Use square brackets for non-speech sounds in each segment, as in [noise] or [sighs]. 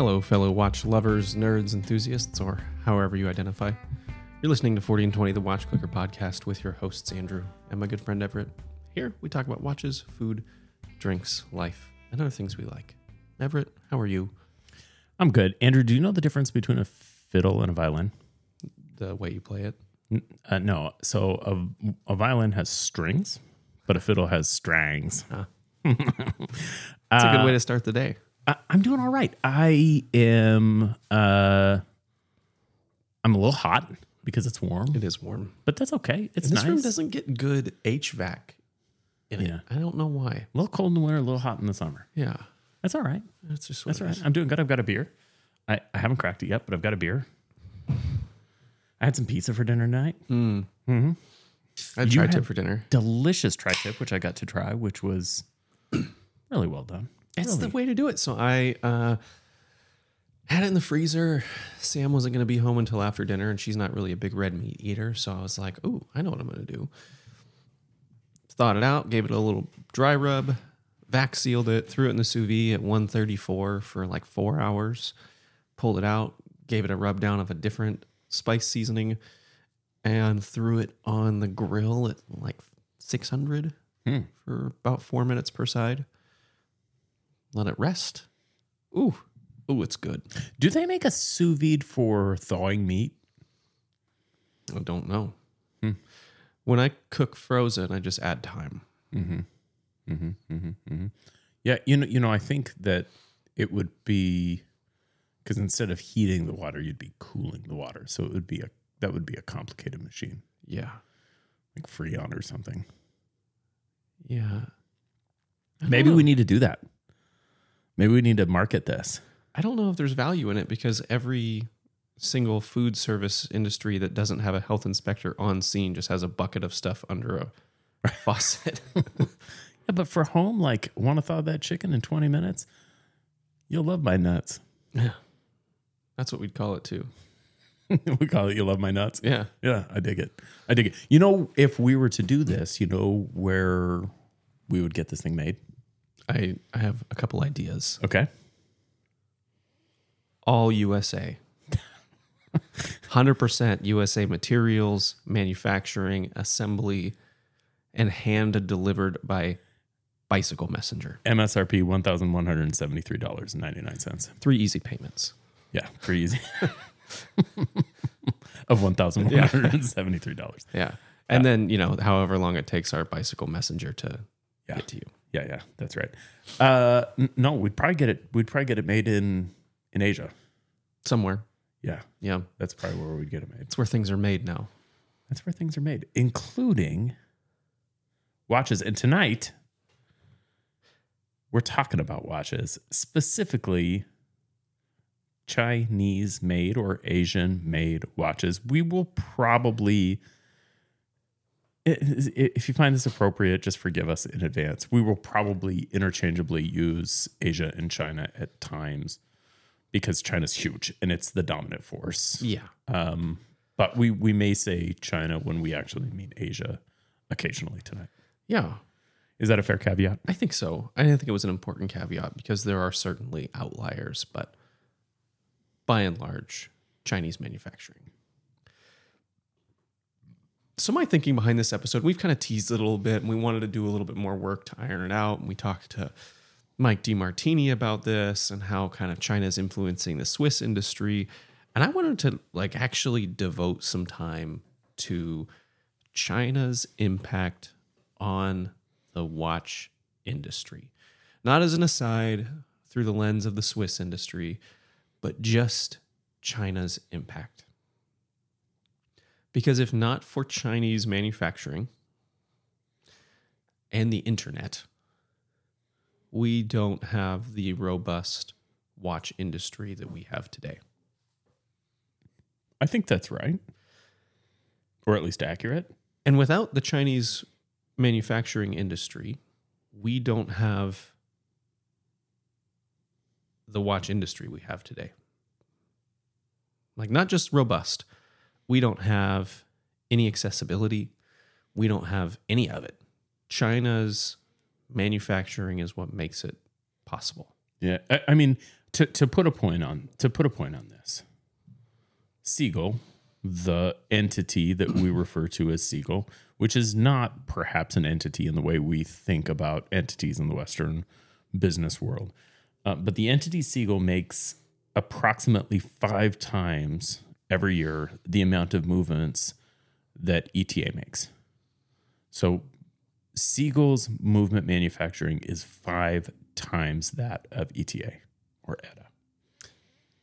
Hello, fellow watch lovers, nerds, enthusiasts, or however you identify. You're listening to 40 and 20, the Watch Clicker podcast with your hosts, Andrew and my good friend Everett. Here, we talk about watches, food, drinks, life, and other things we like. Everett, how are you? I'm good. Andrew, do you know the difference between a fiddle and a violin? The way you play it? N- Uh, no. So a, a violin has strings, but a fiddle has strings. Ah. [laughs] It's a good way to start the day. I, I'm doing all right. I am. Uh, I'm a little hot because it's warm, It is warm. but that's okay. It's And this nice. room doesn't get good HVAC in it. Yeah. I don't know why. a little cold in the winter, a little hot in the summer. Yeah, That's all right. that's just what That's it all right. I'm doing good. I've got a beer. I, I haven't cracked it yet, but I've got a beer. I had some pizza for dinner tonight. Mhm. I had tri-tip had- for dinner. delicious tri-tip, which I got to try, which was [clears throat] really well done. It's the way to do it. So I uh, had it in the freezer. Sam wasn't going to be home until after dinner, and she's not really a big red meat eater. So I was like, "Ooh, I know what I'm going to do." Thought it out, gave it a little dry rub, vac sealed it, threw it in the sous vide at 134 for like four hours, pulled it out, gave it a rub down of a different spice seasoning, and threw it on the grill at like 600 Hmm. for about four minutes per side. Let it rest. Ooh, ooh, it's good. Do they make a sous vide for thawing meat? I don't know. Hmm. When I cook frozen, I just add time. Mm-hmm. Mm-hmm. Mm-hmm. Yeah, you know, you know, I think that it would be because instead of heating the water, you'd be cooling the water. So it would be a that would be a complicated machine, Yeah, like Freon or something. yeah. Maybe know. we need to do that. Maybe we need to market this. I don't know if there's value in it because every single food service industry that doesn't have a health inspector on scene just has a bucket of stuff under a [laughs] faucet. [laughs] Yeah, but for home, like want to thaw that chicken in twenty minutes? You'll love my nuts. yeah, that's what we'd call it too. [laughs] we call it "You love my nuts." Yeah, Yeah, I dig it. I dig it. You know, if we were to do this, you know where we would get this thing made? I I have a couple ideas. Okay. all USA. 100% USA materials, manufacturing, assembly, and hand delivered by Bicycle Messenger. MSRP one thousand one hundred and seventy three dollars and ninety nine cents. Three easy payments. Yeah, pretty easy. [laughs] of one thousand one hundred and seventy three dollars. Yeah. And then, you know, however long it takes our Bicycle Messenger to Yeah. get to you. Yeah, yeah, that's right. Uh, n- no, we'd probably get it. We'd probably get it made in in Asia. Somewhere. Yeah, Yeah. that's probably where we'd get it made. It's where things are made now. That's where things are made, including watches. And tonight, we're talking about watches, specifically Chinese made or Asian made watches. We will probably, if you find this appropriate, just forgive us in advance. We will probably interchangeably use Asia and China at times because China's huge and it's the dominant force. Yeah. Um, but we we may say China when we actually mean Asia occasionally tonight. Yeah. Is that a fair caveat? I think so. I think it was an important caveat because there are certainly outliers, but by and large, Chinese manufacturing. So my thinking behind this episode, we've kind of teased it a little bit, and we wanted to do a little bit more work to iron it out. And we talked to Mike DiMartini about this and how kind of China is influencing the Swiss industry. And I wanted to like actually devote some time to China's impact on the watch industry. Not as an aside through the lens of the Swiss industry, but just China's impact. Because if not for Chinese manufacturing and the internet, we don't have the robust watch industry that we have today. I think that's right, or at least accurate. And without the Chinese manufacturing industry, we don't have the watch industry we have today. Like, not just robust, we don't have any accessibility, we don't have any of it. China's manufacturing is what makes it possible. Yeah, I, I mean, to to put a point on to put a point on this. Seagull, the entity that we refer to as Seagull, which is not perhaps an entity in the way we think about entities in the Western business world, uh, but the entity Seagull makes approximately five times every year the amount of movements that ETA makes. So Seagull's movement manufacturing is five times that of ETA or ETA.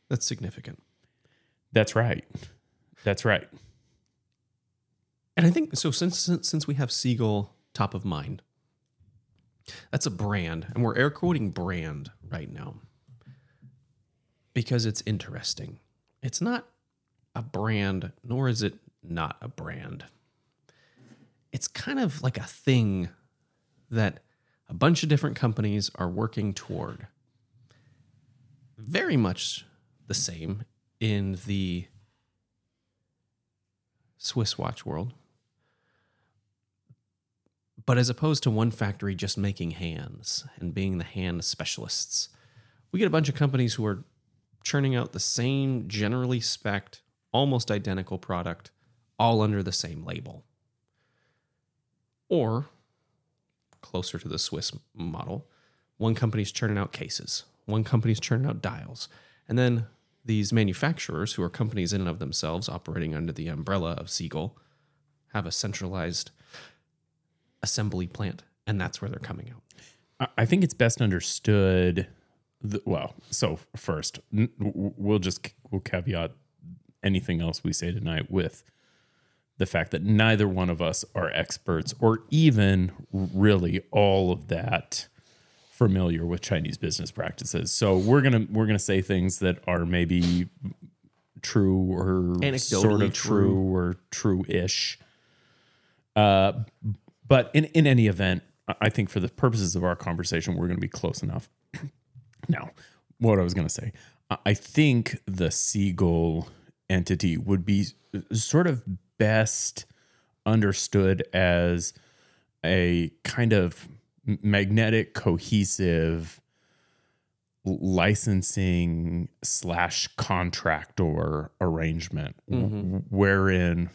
That's significant. That's right. That's right. And I think so since since, since we have Seagull top of mind, that's a brand, and we're air quoting brand right now because it's interesting. It's not a brand, nor is it not a brand. It's kind of like a thing that a bunch of different companies are working toward. Very much the same in the Swiss watch world. But as opposed to one factory just making hands and being the hand specialists, we get a bunch of companies who are churning out the same generally spec'd, almost identical product, all under the same label. Or, closer to the Swiss model, one company's churning out cases, one company's churning out dials, and then these manufacturers, who are companies in and of themselves operating under the umbrella of Seagull, have a centralized assembly plant, and that's where they're coming out. I- think it's best understood. The, well, so first, we'll just we'll caveat anything else we say tonight with the fact that neither one of us are experts or even really all of that familiar with Chinese business practices. So we're gonna we're gonna say things that are maybe true or sort of true. true or true-ish. Uh, but in in any event, I- think for the purposes of our conversation, we're going to be close enough. [clears throat] now, what I was going to say, I- think the Seagull entity would be sort of best understood as a kind of magnetic, cohesive licensing slash contractor arrangement, w- mm-hmm. wherein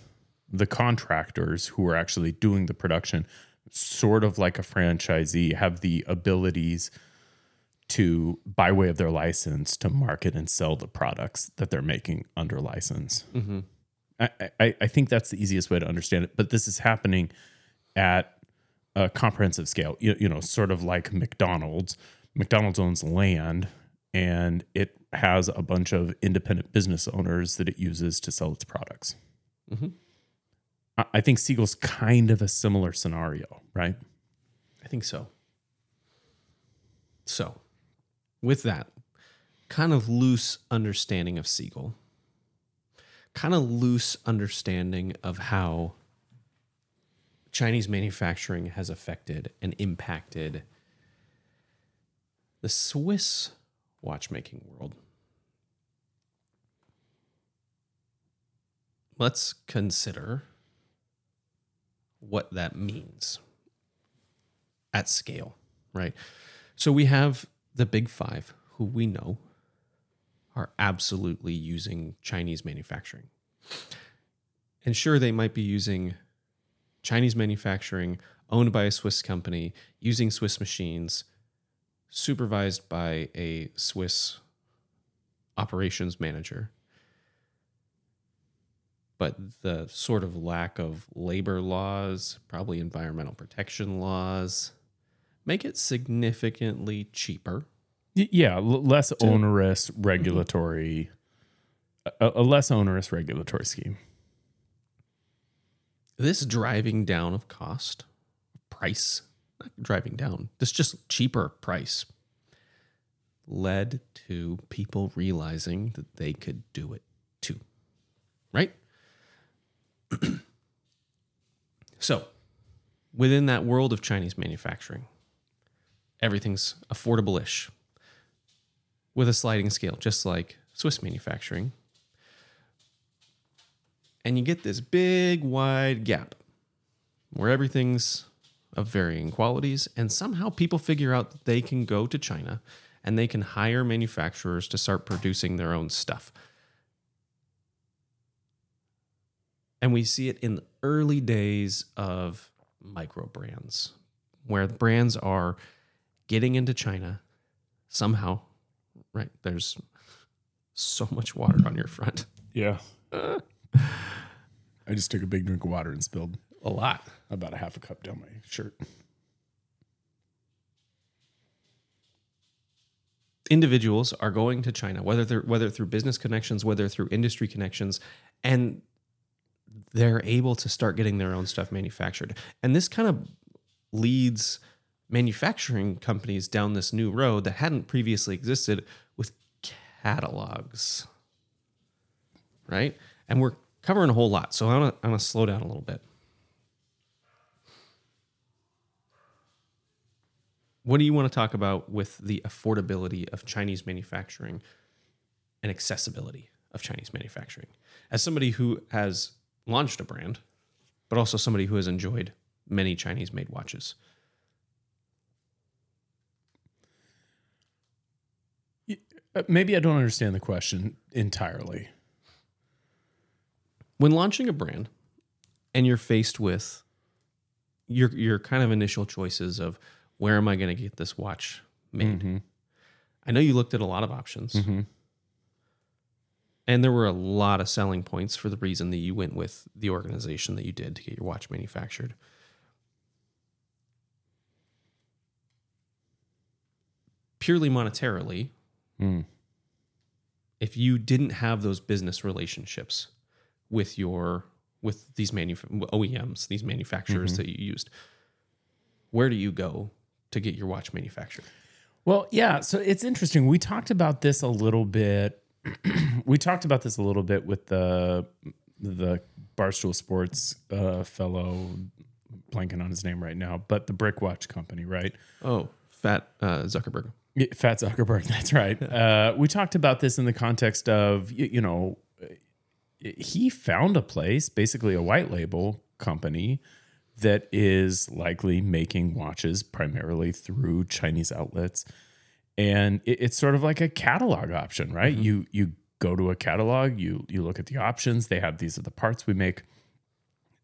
the contractors who are actually doing the production, sort of like a franchisee, have the abilities to, by way of their license, to market and sell the products that they're making under license. Mm-hmm. I, I, I think that's the easiest way to understand it. But this is happening at a comprehensive scale, you, you know, sort of like McDonald's. McDonald's owns land and it has a bunch of independent business owners that it uses to sell its products. Mm-hmm. I, I think Seagull's kind of a similar scenario, right? I think so. So, with that kind of loose understanding of Seagull, kind of loose understanding of how Chinese manufacturing has affected and impacted the Swiss watchmaking world. Let's consider what that means at scale, right? So we have the big five who we know are absolutely using Chinese manufacturing. And sure, they might be using Chinese manufacturing owned by a Swiss company, using Swiss machines, supervised by a Swiss operations manager. But the sort of lack of labor laws, probably environmental protection laws, make it significantly cheaper Yeah, l- less onerous mm-hmm. regulatory, a, a less onerous regulatory scheme. this driving down of cost, price, not driving down, this just cheaper price led to people realizing that they could do it too. Right? [clears throat] so, within that world of Chinese manufacturing, everything's affordable ish with a sliding scale, just like Swiss manufacturing and you get this big wide gap where everything's of varying qualities and somehow people figure out that they can go to China and they can hire manufacturers to start producing their own stuff. And we see it in the early days of micro brands, where brands are getting into China somehow. Right. There's so much water on your front. Yeah. [laughs] I just took a big drink of water and spilled A lot. about a half a cup down my shirt. individuals are going to China, whether they're whether through business connections, whether through industry connections, and they're able to start getting their own stuff manufactured. And this kind of leads manufacturing companies down this new road that hadn't previously existed with catalogs. Right? And we're covering a whole lot. So I want to I want to slow down a little bit. What do you want to talk about with the affordability of Chinese manufacturing and accessibility of Chinese manufacturing? As somebody who has launched a brand, but also somebody who has enjoyed many Chinese made watches. Uh, Uh, maybe I don't understand the question entirely. When launching a brand and you're faced with your your kind of initial choices of where am I going to get this watch made? Mm-hmm. I know you looked at a lot of options. Mm-hmm. And there were a lot of selling points for the reason that you went with the organization that you did to get your watch manufactured. Purely monetarily, if you didn't have those business relationships with your with these manuf- OEMs, these manufacturers that you used, where do you go to get your watch manufactured? Well, yeah. So it's interesting. We talked about this a little bit. [clears throat] we talked about this a little bit with the the Barstool Sports uh, fellow, blanking on his name right now, but the Brick Watch Company, right? Oh, fat uh, Zuckerberg. Yeah, Fat Zuckerberg, [laughs] that's right. Uh, we talked about this in the context of you, you know he found a place, basically a white label company that is likely making watches primarily through Chinese outlets, and it, it's sort of like a catalog option, right? You you go to a catalog, you you look at the options. They have these are the parts we make.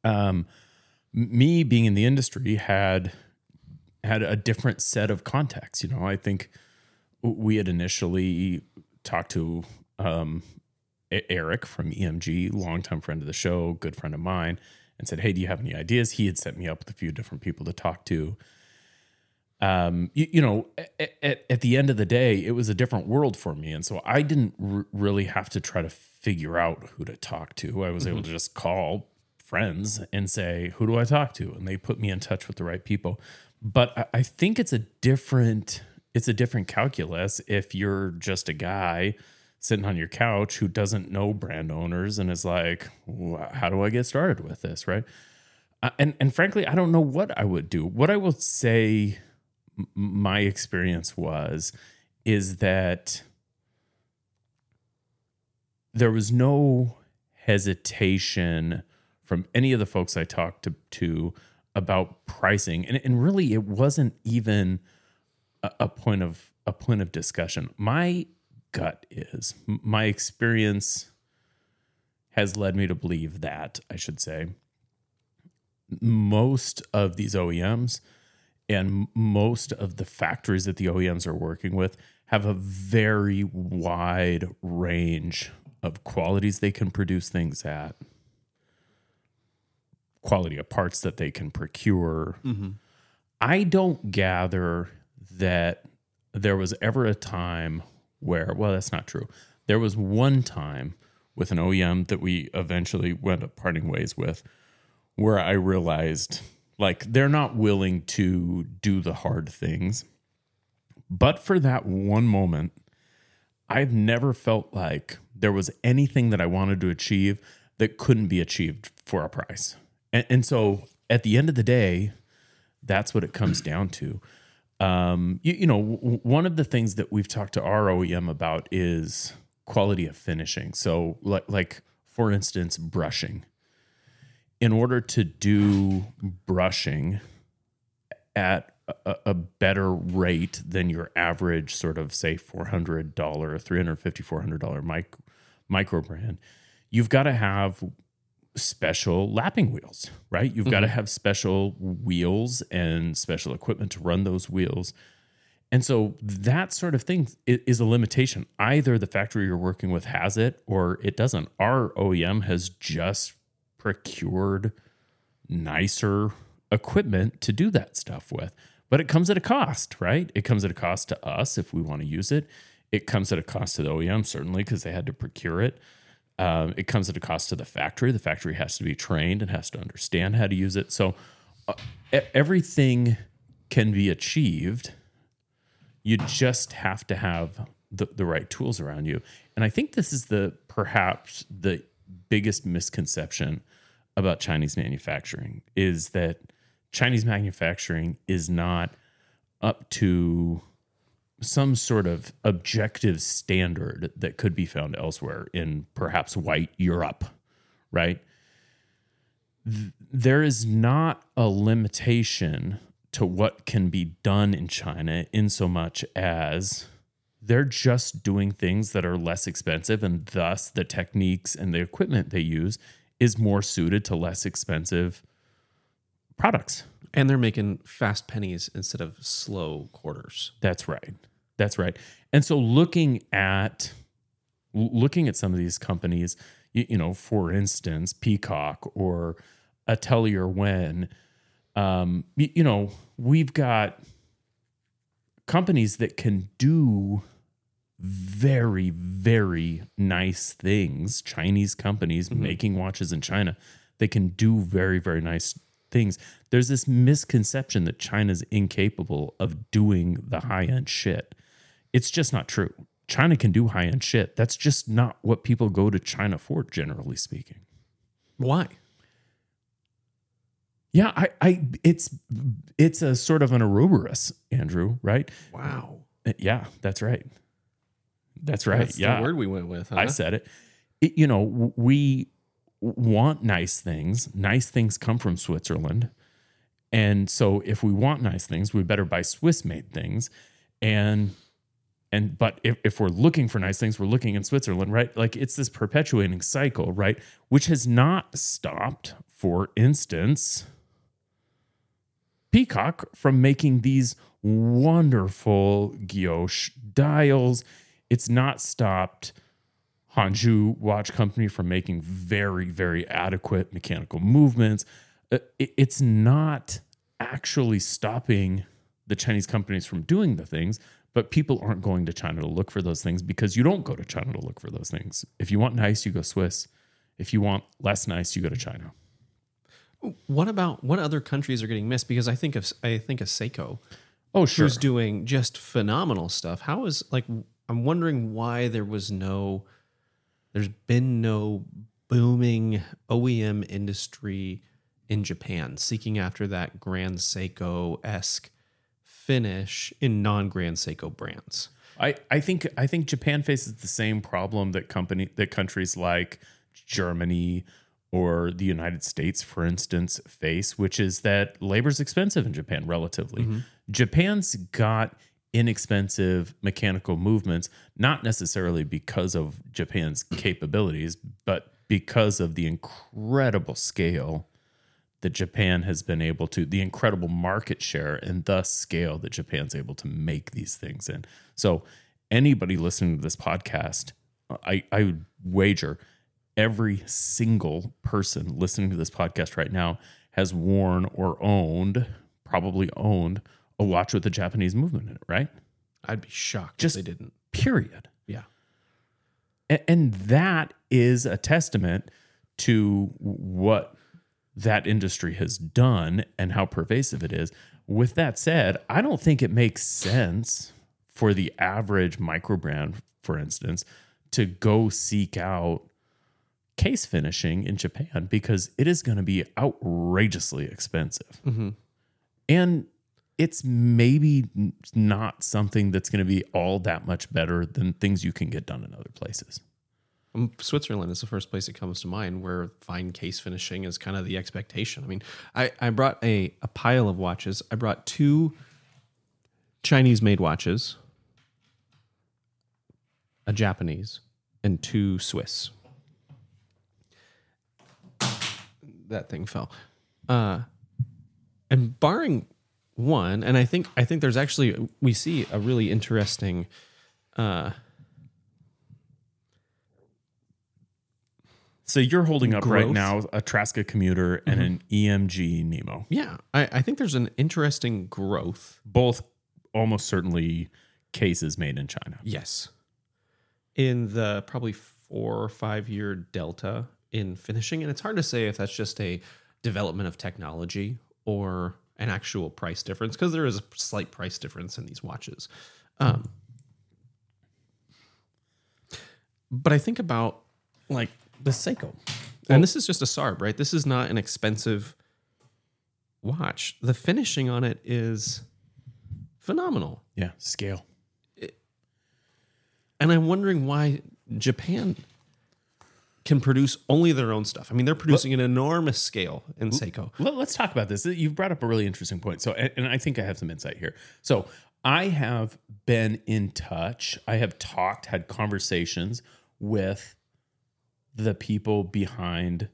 Um, me being in the industry had had a different set of contacts. You know, I think we had initially talked to um, Eric from EMG, longtime friend of the show, good friend of mine, and said, "Hey, do you have any ideas?" He had set me up with a few different people to talk to. Um, you, you know, at, at, at the end of the day, it was a different world for me, and so I didn't r- really have to try to figure out who to talk to. I was able to just call friends and say, "Who do I talk to?" and they put me in touch with the right people. But I, think it's a different it's a different calculus if you're just a guy sitting on your couch who doesn't know brand owners and is like, "How do I get started with this?" Right? Uh, and and frankly, I don't know what I would do. What I will say, my experience was, is that there was no hesitation from any of the folks I talked to, to about pricing, and and really, it wasn't even a, a point of a point of discussion. My gut is my experience has led me to believe that I should say most of these OEMs and most of the factories that the OEMs are working with have a very wide range of qualities they can produce things at, quality of parts that they can procure. Mm-hmm. I don't gather that there was ever a time where, well, that's not true. There was one time with an OEM that we eventually went up parting ways with where I realized like they're not willing to do the hard things. But for that one moment, I've never felt like there was anything that I wanted to achieve that couldn't be achieved for a price. And, and so at the end of the day, that's what it comes down to. Um, you, you know, w- one of the things that we've talked to our OEM about is quality of finishing. So, like, like for instance, brushing. In order to do brushing at a, a better rate than your average sort of say $400 350 $400 mic, micro brand you've got to have special lapping wheels right you've got to mm-hmm. have special wheels and special equipment to run those wheels and so that sort of thing is a limitation. Either the factory you're working with has it or it doesn't. Our OEM has just procured nicer equipment to do that stuff with. But it comes at a cost, right? It comes at a cost to us if we want to use it. It comes at a cost to the OEM, certainly, because they had to procure it. Um, it comes at a cost to the factory. The factory has to be trained and has to understand how to use it. So uh, everything can be achieved you just have to have the, the right tools around you and i think this is the perhaps the biggest misconception about chinese manufacturing is that chinese manufacturing is not up to some sort of objective standard that could be found elsewhere in perhaps white europe right Th- there is not a limitation to what can be done in China in so much as they're just doing things that are less expensive and thus the techniques and the equipment they use is more suited to less expensive products. And they're making fast pennies instead of slow quarters. That's right. That's right. And so looking at looking at some of these companies, you, you know, for instance, Peacock or Atelier Wen, um, you, you know, we've got companies that can do very, very nice things. Chinese companies making watches in China, they can do very, very nice things. There's this misconception that China's incapable of doing the high end shit. It's just not true. China can do high end shit. That's just not what people go to China for, generally speaking. Why? Yeah, I, I, it's, it's a sort of an Ouroboros, Andrew, right? Wow. Uh, Yeah, that's right. That's right. That's yeah, the word we went with. Huh? I said it. It- You know, we want nice things. Nice things come from Switzerland. And so if we want nice things, we better buy Swiss made things. And and but if, if we're looking for nice things, we're looking in Switzerland, right? Like it's this perpetuating cycle, right? Which has not stopped, for instance, Peacock from making these wonderful guilloche dials. It's not stopped Hangzhou Watch Company from making very, very adequate mechanical movements. Uh, It's not actually stopping the Chinese companies from doing the things, but people aren't going to China to look for those things because you don't go to China to look for those things. If you want nice, you go Swiss. If you want less nice, you go to China. What about what other countries are getting missed? Because I think of I think of Seiko, Oh, sure. who's doing just phenomenal stuff. How is like I'm wondering why there was no, there's been no booming OEM industry in Japan seeking after that Grand Seiko esque finish in non Grand Seiko brands. I, I think I think Japan faces the same problem that company that countries like Germany or the United States, for instance, face, which is that labor's expensive in Japan relatively. Mm-hmm. Japan's got inexpensive mechanical movements, not necessarily because of Japan's capabilities, but because of the incredible scale that Japan has been able to, the incredible market share and thus scale that Japan's able to make these things in. So, anybody listening to this podcast, I, I would wager every single person listening to this podcast right now has worn or owned, probably owned, a watch with a Japanese movement in it, right? I'd be shocked Just- if they didn't. Period. Yeah. A- And that is a testament to what that industry has done and how pervasive it is. With that said, I don't think it makes sense for the average micro brand, for instance, to go seek out case finishing in Japan because it is going to be outrageously expensive. Mm-hmm. And it's maybe not something that's going to be all that much better than things you can get done in other places. Um, Switzerland is the first place that comes to mind where fine case finishing is kind of the expectation. I mean, I, I brought a, a pile of watches. I brought two Chinese made watches, a Japanese, and two Swiss. That thing fell. Uh, and barring one, and I think I think there's actually we see a really interesting uh, So you're holding up right now a Traska commuter and an EMG Nemo, yeah, I, I think there's an interesting growth. both almost certainly cases made in China. Yes. In the probably four or five year delta in finishing. And it's hard to say if that's just a development of technology or an actual price difference because there is a slight price difference in these watches. Um, but I think about like the Seiko. and this is just a Sarb, right? This is not an expensive watch. The finishing on it is phenomenal. Yeah, scale. And I'm wondering why Japan can produce only their own stuff. I mean, they're producing an enormous scale in Seiko. Let, us talk about this. You've brought up a really interesting point. So, and, and I think I have some insight here. So, I have been in touch. I have talked, had conversations with the people behind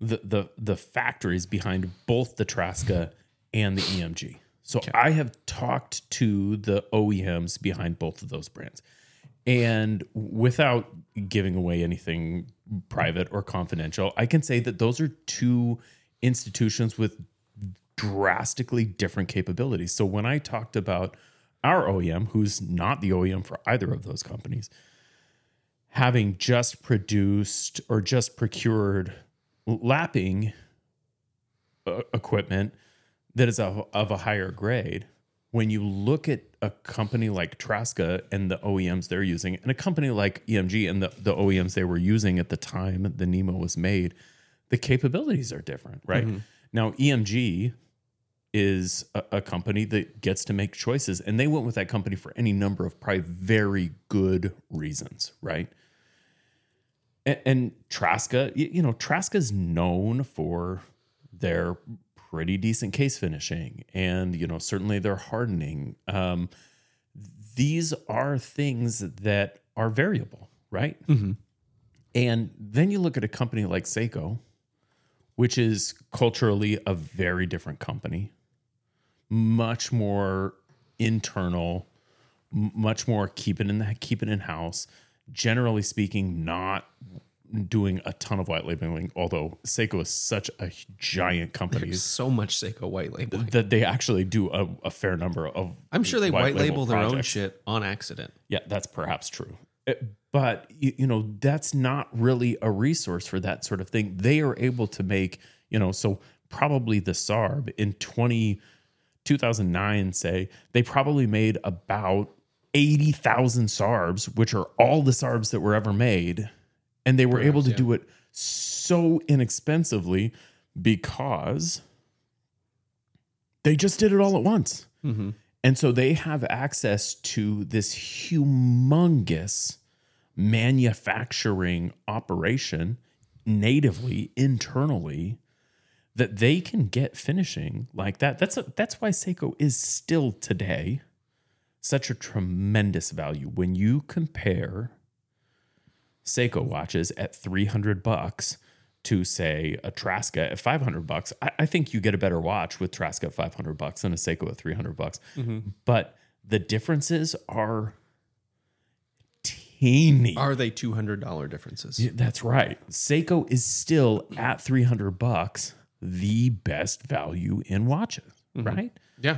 the the the factories behind both the Traska and the EMG. So I have talked to the OEMs behind both of those brands. And without giving away anything private or confidential, I can say that those are two institutions with drastically different capabilities. So when I talked about our OEM, who's not the OEM for either of those companies, having just produced or just procured lapping uh, equipment that is of, of a higher grade, when you look at a company like Traska and the OEMs they're using, and a company like EMG and the, the OEMs they were using at the time the Nemo was made, the capabilities are different, right? Now, EMG is a, a company that gets to make choices, and they went with that company for any number of probably very good reasons, right? And, and Traska, you, know, Traska's known for their pretty decent case finishing and you know certainly their hardening. Um, these are things that are variable right? And then you look at a company like seiko which is culturally a very different company much more internal much more keep it in the keep it in house generally speaking not doing a ton of white labeling although seiko is such a giant company So much Seiko white labeling. that they actually do a, a fair number of I'm sure they white, label, their own shit on accident. Yeah, that's perhaps true. Uh, But you, you know, that's not really a resource for that sort of thing. They are able to make, you know, so probably the SARB in 20, 2009, say, they probably made about 80,000 SARBs, which are all the SARBs that were ever made. And they were able to yeah. do it so inexpensively because they just did it all at once. Mm-hmm. And so they have access to this humongous manufacturing operation natively, internally, that they can get finishing like that. That's a, that's why Seiko is still today such a tremendous value. When you compare Seiko watches at 300 bucks to say a Traska at 500 bucks, I, I think you get a better watch with Traska at 500 bucks than a Seiko at 300 bucks. Mm-hmm. But the differences are teeny. Are they $200 differences? Yeah, That's right. Seiko is still at 300 bucks the best value in watches, mm-hmm. right? Yeah.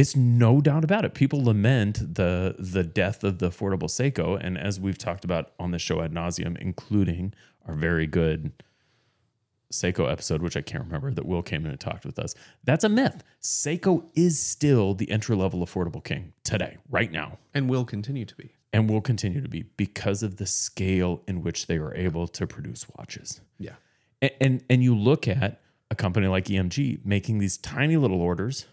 It's no doubt about it. People lament the the death of the affordable Seiko, and as we've talked about on the show ad nauseum, including our very good Seiko episode, which I can't remember, that Will came in and talked with us. That's a myth. Seiko is still the entry level affordable king today, right now, And will continue to be. and will continue to be because of the scale in which they are able to produce watches. Yeah. And, and and you look at a company like EMG making these tiny little orders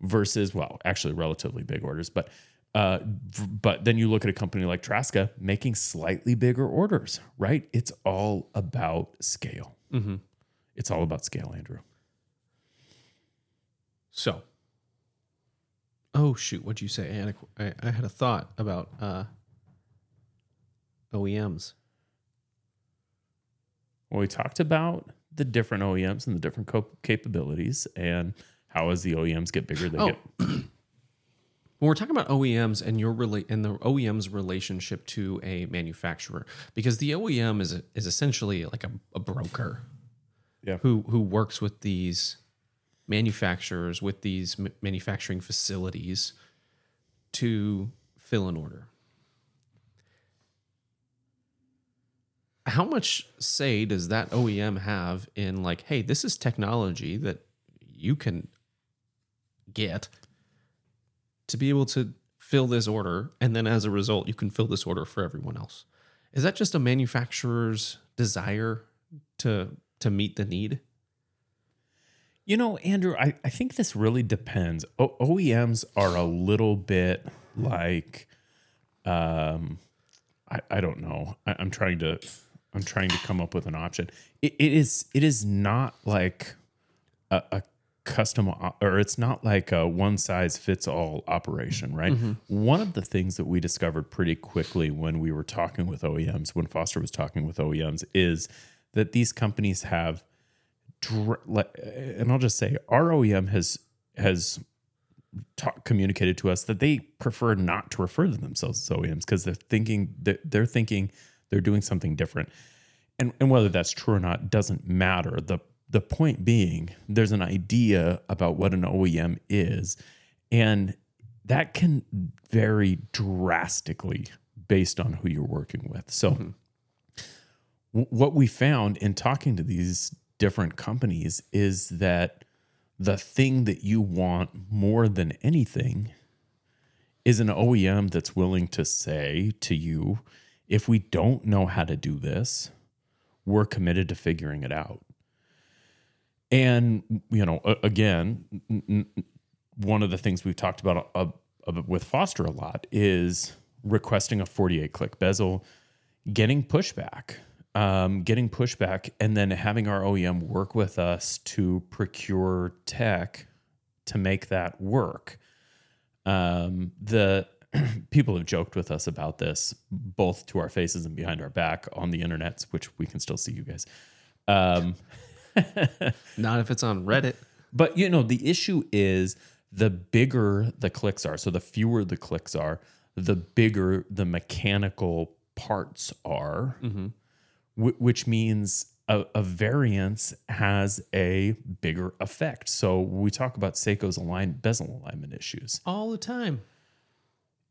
versus well, actually relatively big orders, but uh, but then you look at a company like Traska making slightly bigger orders, right? It's all about scale. It's all about scale, Andrew. So, Oh shoot! What'd you say? I had a, I, I had a thought about uh, OEMs. Well, we talked about the different OEMs and the different co- capabilities, and how as the OEMs get bigger, they Oh. get [clears throat] When we're talking about OEMs and your relate and the OEM's relationship to a manufacturer, because the OEM is is essentially like a, a broker yeah. who who works with these manufacturers with these m- manufacturing facilities to fill an order. How much say does that OEM have in like, hey, this is technology that you can get to be able to fill this order, and then as a result, you can fill this order for everyone else? Is that just a manufacturer's desire to to meet the need? You know, Andrew, I, I think this really depends. O- OEMs are a little bit like, um, I, I don't know. I, I'm trying to, I'm trying to come up with an option. It, it is, it is not like a, a custom, or it's not like a one size fits all operation, right? Mm-hmm. One of the things that we discovered pretty quickly when we were talking with OEMs, when Foster was talking with OEMs, is that these companies have like, and I'll just say our OEM has has ta- communicated to us that they prefer not to refer to themselves as OEMs because they're thinking that they're thinking they're doing something different, and and whether that's true or not doesn't matter. the The point being, there's an idea about what an OEM is, and that can vary drastically based on who you're working with. So mm-hmm. w- what we found in talking to these different companies is that the thing that you want more than anything is an OEM that's willing to say to you, if we don't know how to do this, we're committed to figuring it out. And, you know, again, one of the things we've talked about uh, uh, with Foster a lot is requesting a 48 click bezel, getting pushback, um, getting pushback, and then having our OEM work with us to procure tech to make that work. Um, the [clears throat] people have joked with us about this, both to our faces and behind our back on the internets, which we can still see you guys. Um, Not if it's on Reddit. but you know, the issue is the bigger the clicks are. So the fewer the clicks are, the bigger the mechanical parts are, mm-hmm. wh- which means a, a variance has a bigger effect. So we talk about Seiko's align bezel alignment issues all the time.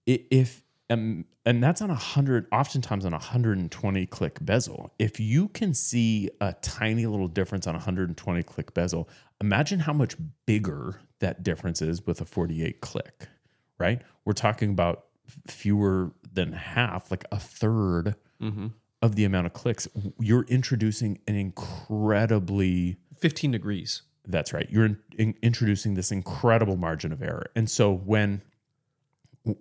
if um, and that's on a hundred oftentimes on a 120 click bezel if you can see a tiny little difference on a 120 click bezel imagine how much bigger that difference is with a 48 click right we're talking about fewer than half like a 3rd of the amount of clicks you're introducing an incredibly 15 degrees. that's right. You're in, in- introducing this incredible margin of error. And so when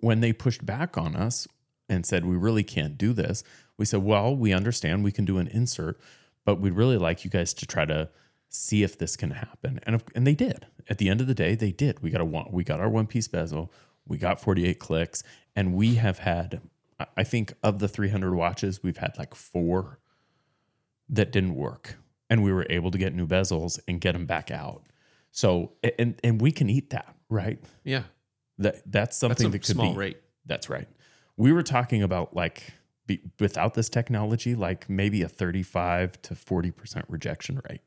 when they pushed back on us and said we really can't do this, we said, "Well, we understand we can do an insert, but we'd really like you guys to try to see if this can happen." And and they did. At the end of the day, they did. We got a we got our one piece bezel, we got 48 clicks, and we have had I- think of the 300 watches, we've had like 4 that didn't work and we were able to get new bezels and get them back out so and and we can eat that right Yeah. That that's That's something a that could small be rate. that's right. We were talking about like be, without this technology like maybe a 35 to 40 percent rejection rate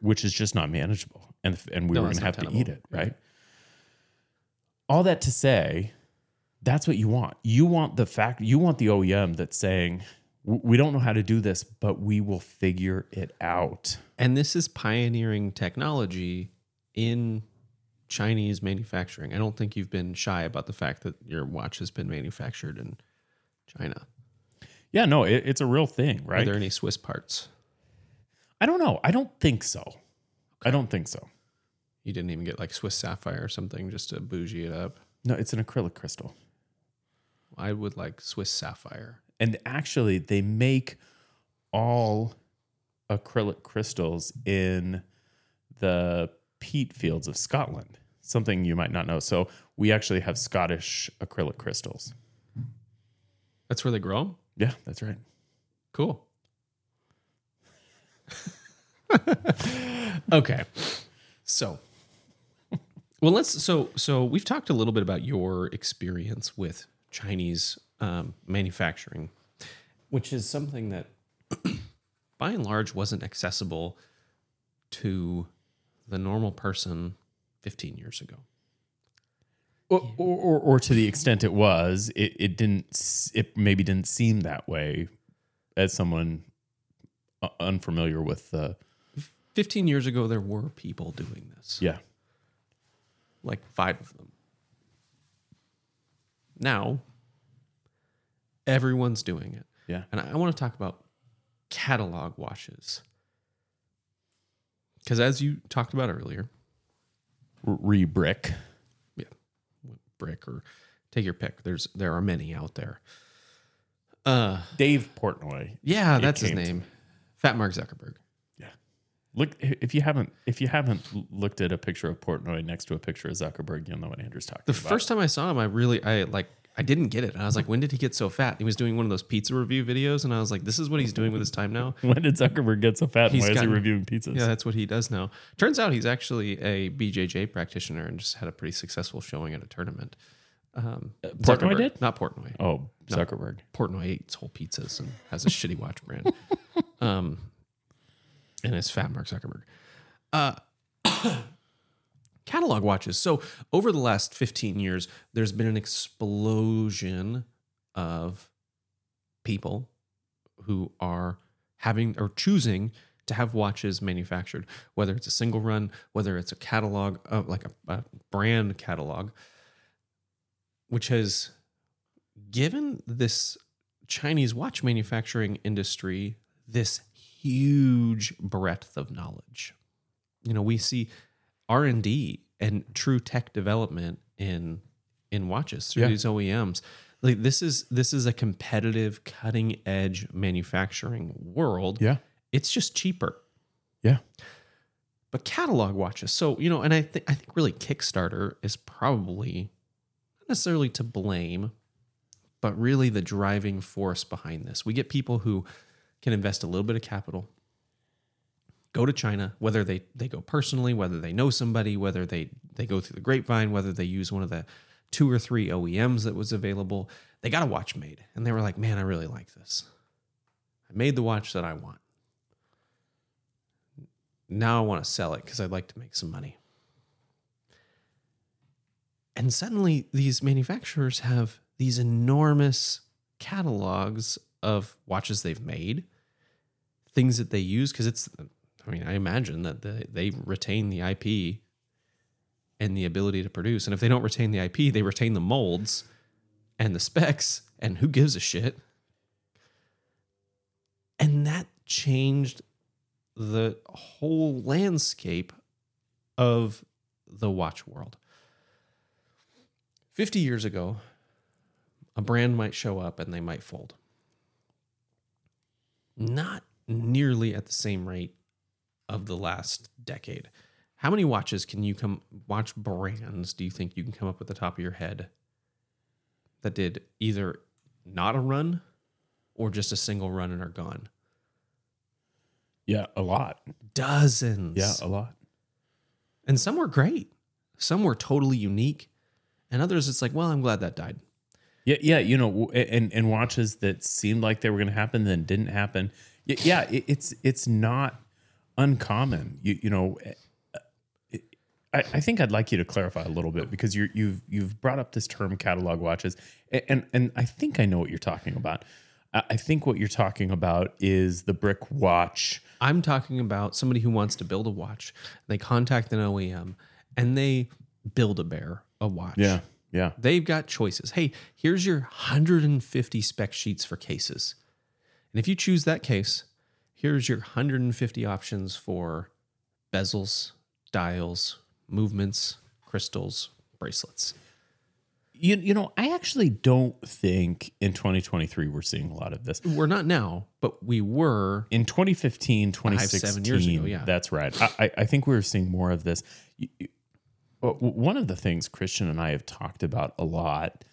which is just not manageable. And and we No, were going to have to eat it right? All that to say that's what you want. You want the fact you want the OEM that's saying we don't know how to do this but we will figure it out. And this is pioneering technology in Chinese manufacturing. I don't think you've been shy about the fact that your watch has been manufactured in China. Yeah, no, it, it's a real thing, right? Are there any Swiss parts? I don't know. I don't think so. I don't think so. You didn't even get like Swiss sapphire or something just to bougie it up. No, it's an acrylic crystal. I would like Swiss sapphire. And actually, they make all acrylic crystals in the peat fields of Scotland. Something you might not know. So we actually have Scottish acrylic crystals. That's where they grow 'em? Yeah, that's right. Cool. [laughs] okay. So, well, let's. So, so we've talked a little bit about your experience with Chinese um, manufacturing, which is something that, [clears throat] by and large, wasn't accessible to the normal person 15 years ago. Or, or, or, or to the extent it was, it, it didn't. It maybe didn't seem that way as someone uh, unfamiliar with the. 15 years ago, there were people doing this. Yeah, like five of them. Now, everyone's doing it. yeah. And I want to talk about catalog watches. Because as you talked about earlier, Rebrick. yeah, brick or take your pick. There's there are many out there. Uh Dave Portnoy. yeah, that's his came to name. Fat Mark Zuckerberg. Yeah. Look if you haven't if you haven't looked at a picture of Portnoy next to a picture of Zuckerberg, you'll know what Andrew's talking about. The first time I saw him, I really I like I didn't get it. And I was like, when did he get so fat? He was doing one of those pizza review videos, and I was like, this is what he's doing with his time now. [laughs] when did Zuckerberg get so fat? And He's why is he reviewing pizzas? Yeah, that's what he does now. Turns out he's actually a BJJ practitioner and just had a pretty successful showing at a tournament. Um, Portnoy Zuckerberg- did? Not Portnoy. Oh, Zuckerberg. Portnoy eats whole pizzas and has a shitty watch brand. [laughs] Um, and it's Fat Mark Zuckerberg. Uh, catalog watches. So over the last 15 years, there's been an explosion of people who are having or choosing to have watches manufactured, whether it's a single run, whether it's a catalog, uh, like a, a brand catalog, which has given this Chinese watch manufacturing industry this huge breadth of knowledge. You know, we see R and D and true tech development in in watches through Yeah. these OEMs. Like this is this is a competitive, cutting edge manufacturing world. Yeah. It's just cheaper Yeah. but catalog watches. So you know, and I think I think really Kickstarter is probably not necessarily to blame, but really the driving force behind this. We get people who can invest a little bit of capital, go to China, whether they they go personally, whether they know somebody, whether they they go through the grapevine, whether they use one of the two or three OEMs that was available. They got a watch made, and they were like, "Man, I really like this. I made the watch that I want." now I want to sell it because I'd like to make some money. And suddenly, these manufacturers have these enormous catalogs of watches they've made, things that they use because it's. I mean, I imagine that they, they retain the IP and the ability to produce. And if they don't retain the IP, they retain the molds and the specs. And who gives a shit? And that changed the whole landscape of the watch world. 50 years ago, a brand might show up and they might fold. Not nearly at the same rate of the last decade. How many watches can you come watch brands do you think you can come up with the top of your head that did either not a run or just a single run and are gone? Yeah, a lot. Dozens. Yeah, a lot. And some were great. Some were totally unique. And others, it's like, well, I'm glad that died. Yeah, yeah, you know, and and watches that seemed like they were going to happen then didn't happen. Yeah, it, it's it's not uncommon. You you know, it- I, I think I'd like you to clarify a little bit because you're you've you've brought up this term catalog watches, a- and and I think I know what you're talking about. I I think what you're talking about is the brick watch. I'm talking about somebody who wants to build a watch. They contact an OEM and they build a bear a watch. Yeah. Yeah. They've got choices. Hey, here's your 150 spec sheets for cases. And if you choose that case, here's your 150 options for bezels, dials, movements, crystals, bracelets. You you know, I actually don't think in 2023 we're seeing a lot of this. We're not now, but we were in 2015 2016, seven 2016 years ago, yeah. that's right I, I- think we were seeing more of this You- you- w- one of the things Christian and I have talked about a lot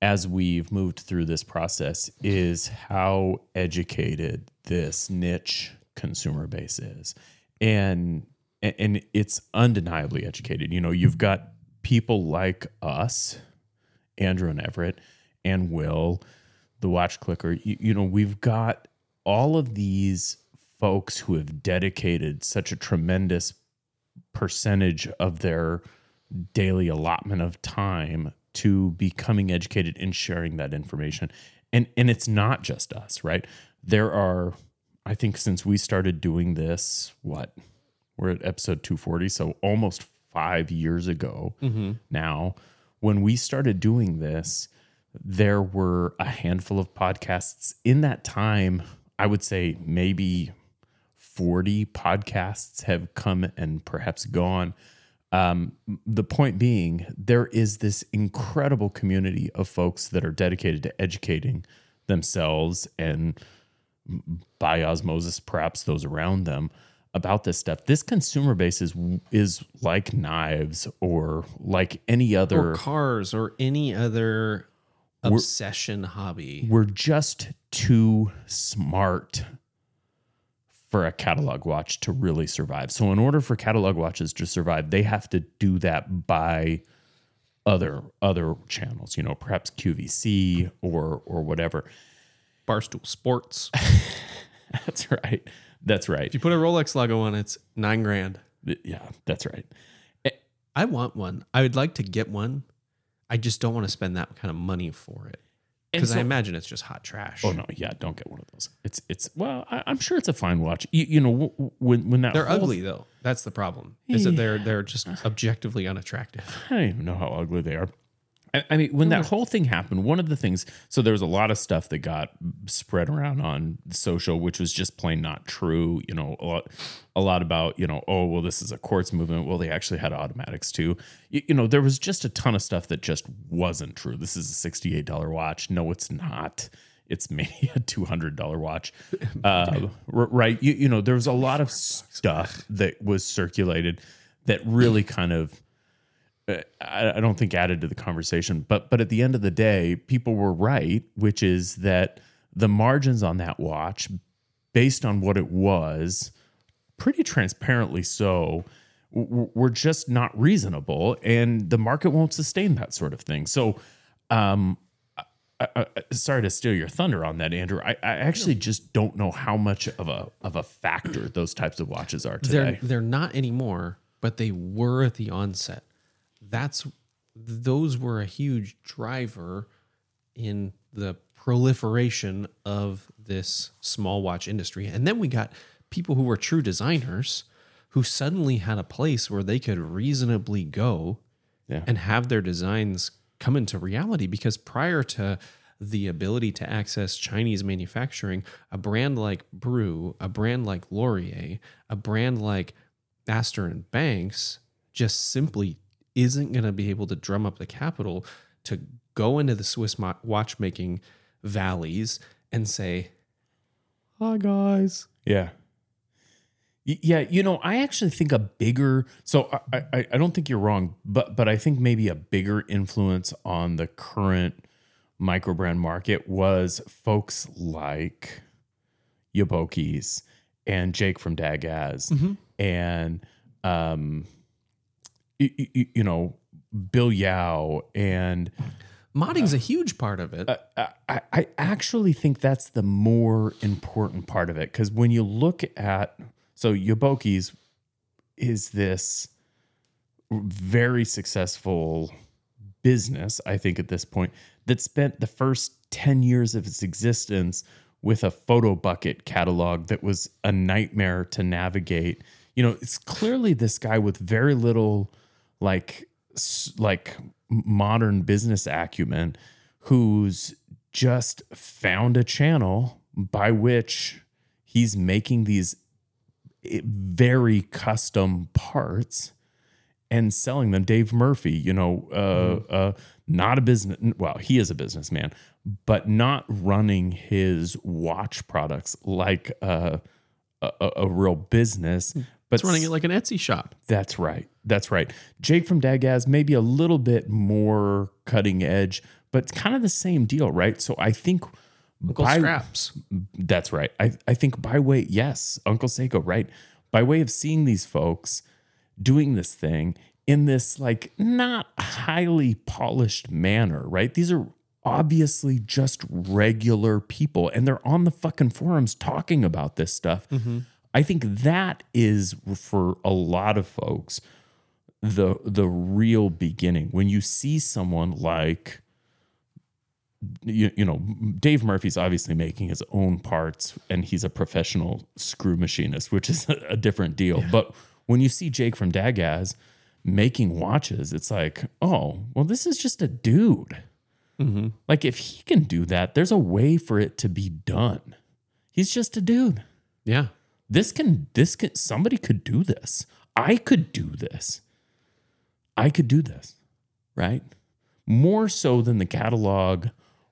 as we've moved through this process is how educated this niche consumer base is. And and it's undeniably educated. You know, you've got people like us, Andrew and Everett and Will, the watch clicker. You, you know, we've got all of these folks who have dedicated such a tremendous percentage of their daily allotment of time to becoming educated and sharing that information. And and it's not just us, right? There are I think since we started doing this, what? We're at episode 240, so almost 5 years ago now when we started doing this, there were a handful of podcasts in that time. I would say maybe 40 podcasts have come and perhaps gone. Um, the point being, there is this incredible community of folks that are dedicated to educating themselves and by osmosis, perhaps those around them about this stuff. This consumer base is is like knives or like any other or cars or any other obsession hobby. we're just too smart for a catalog watch to really survive. So in order for catalog watches to survive, they have to do that by other other channels, you know, perhaps QVC or or whatever. Barstool Sports. [laughs] That's right. That's right. If you put a Rolex logo on it, it's nine grand. Yeah, that's right. Eh, I want one. I would like to get one. I just don't want to spend that kind of money for it because so- I imagine it's just hot trash. Oh no, yeah, don't get one of those. It's it's well, I, I'm sure it's a fine watch. You, you know, when when that They're ugly though. That's the problem. Is that they're they're just objectively unattractive. I don't even know how ugly they are. I, I mean, when that whole thing happened, one of the things, so there was a lot of stuff that got spread around on social, which was just plain not true. You know, a lot, a lot about, you know, oh, well, this is a quartz movement. Well, they actually had automatics too. You, you know, there was just a ton of stuff that just wasn't true. This is a $68 watch. No, it's not. It's maybe a $200 watch. [laughs] Uh, right. You, you know, there was a lot of stuff that was circulated that really kind of, I, I don't think added to the conversation, but but at the end of the day, people were right, which is that the margins on that watch, based on what it was, pretty transparently so, were just not reasonable, and the market won't sustain that sort of thing. So, um, I, I, sorry to steal your thunder on that, Andrew. I, I actually just don't know how much of a of a factor those types of watches are They're today. they're not anymore, but they were at the onset. That's those were a huge driver in the proliferation of this small watch industry. And then we got people who were true designers who suddenly had a place where they could reasonably go Yeah. and have their designs come into reality because prior to the ability to access Chinese manufacturing, a brand like Brew, a brand like Lorier, a brand like Astor and Banks just simply isn't going to be able to drum up the capital to go into the Swiss watchmaking valleys and say, "Hi guys, Yeah. Yeah, you know, I actually think a bigger so I, I I don't think you're wrong, but but I think maybe a bigger influence on the current microbrand market was folks like Yobokies and Jake from Dagaz and um y- y- y- you know Bill Yao and modding's a huge part of it." Uh, uh, I, I actually think that's the more important part of it because when you look at so Yobokies is this very successful business, I think at this point, that spent the first 10 years of its existence with a photo bucket catalog that was a nightmare to navigate. You know, it's clearly this guy with very little like like modern business acumen who's just found a channel by which he's making these very custom parts and selling them. Dave Murphy, you know, uh, uh, not a business. Well, he is a businessman, but not running his watch products like uh, a, a, a real business. But It's running it like an Etsy shop. That's right. That's right. Jake from Dagaz, maybe a little bit more cutting edge, but it's kind of the same deal, right? So I think Uncle by- Scraps. that's right. I, I think by way, yes, Uncle Seiko, right? By way of seeing these folks doing this thing in this like not highly polished manner, right? These are obviously just regular people and they're on the fucking forums talking about this stuff. Mm-hmm. I think that is for a lot of folks the the real beginning. When you see someone like you, you know Dave Murphy's obviously making his own parts and he's a professional screw machinist which is [laughs] a, a different deal. But when you see Jake from Dagaz making watches it's like oh well this is just a dude. Mm-hmm. Like if he can do that there's a way for it to be done. He's just a dude. Yeah. This can this can somebody could do this. I could do this. I could do this right? More so than the catalog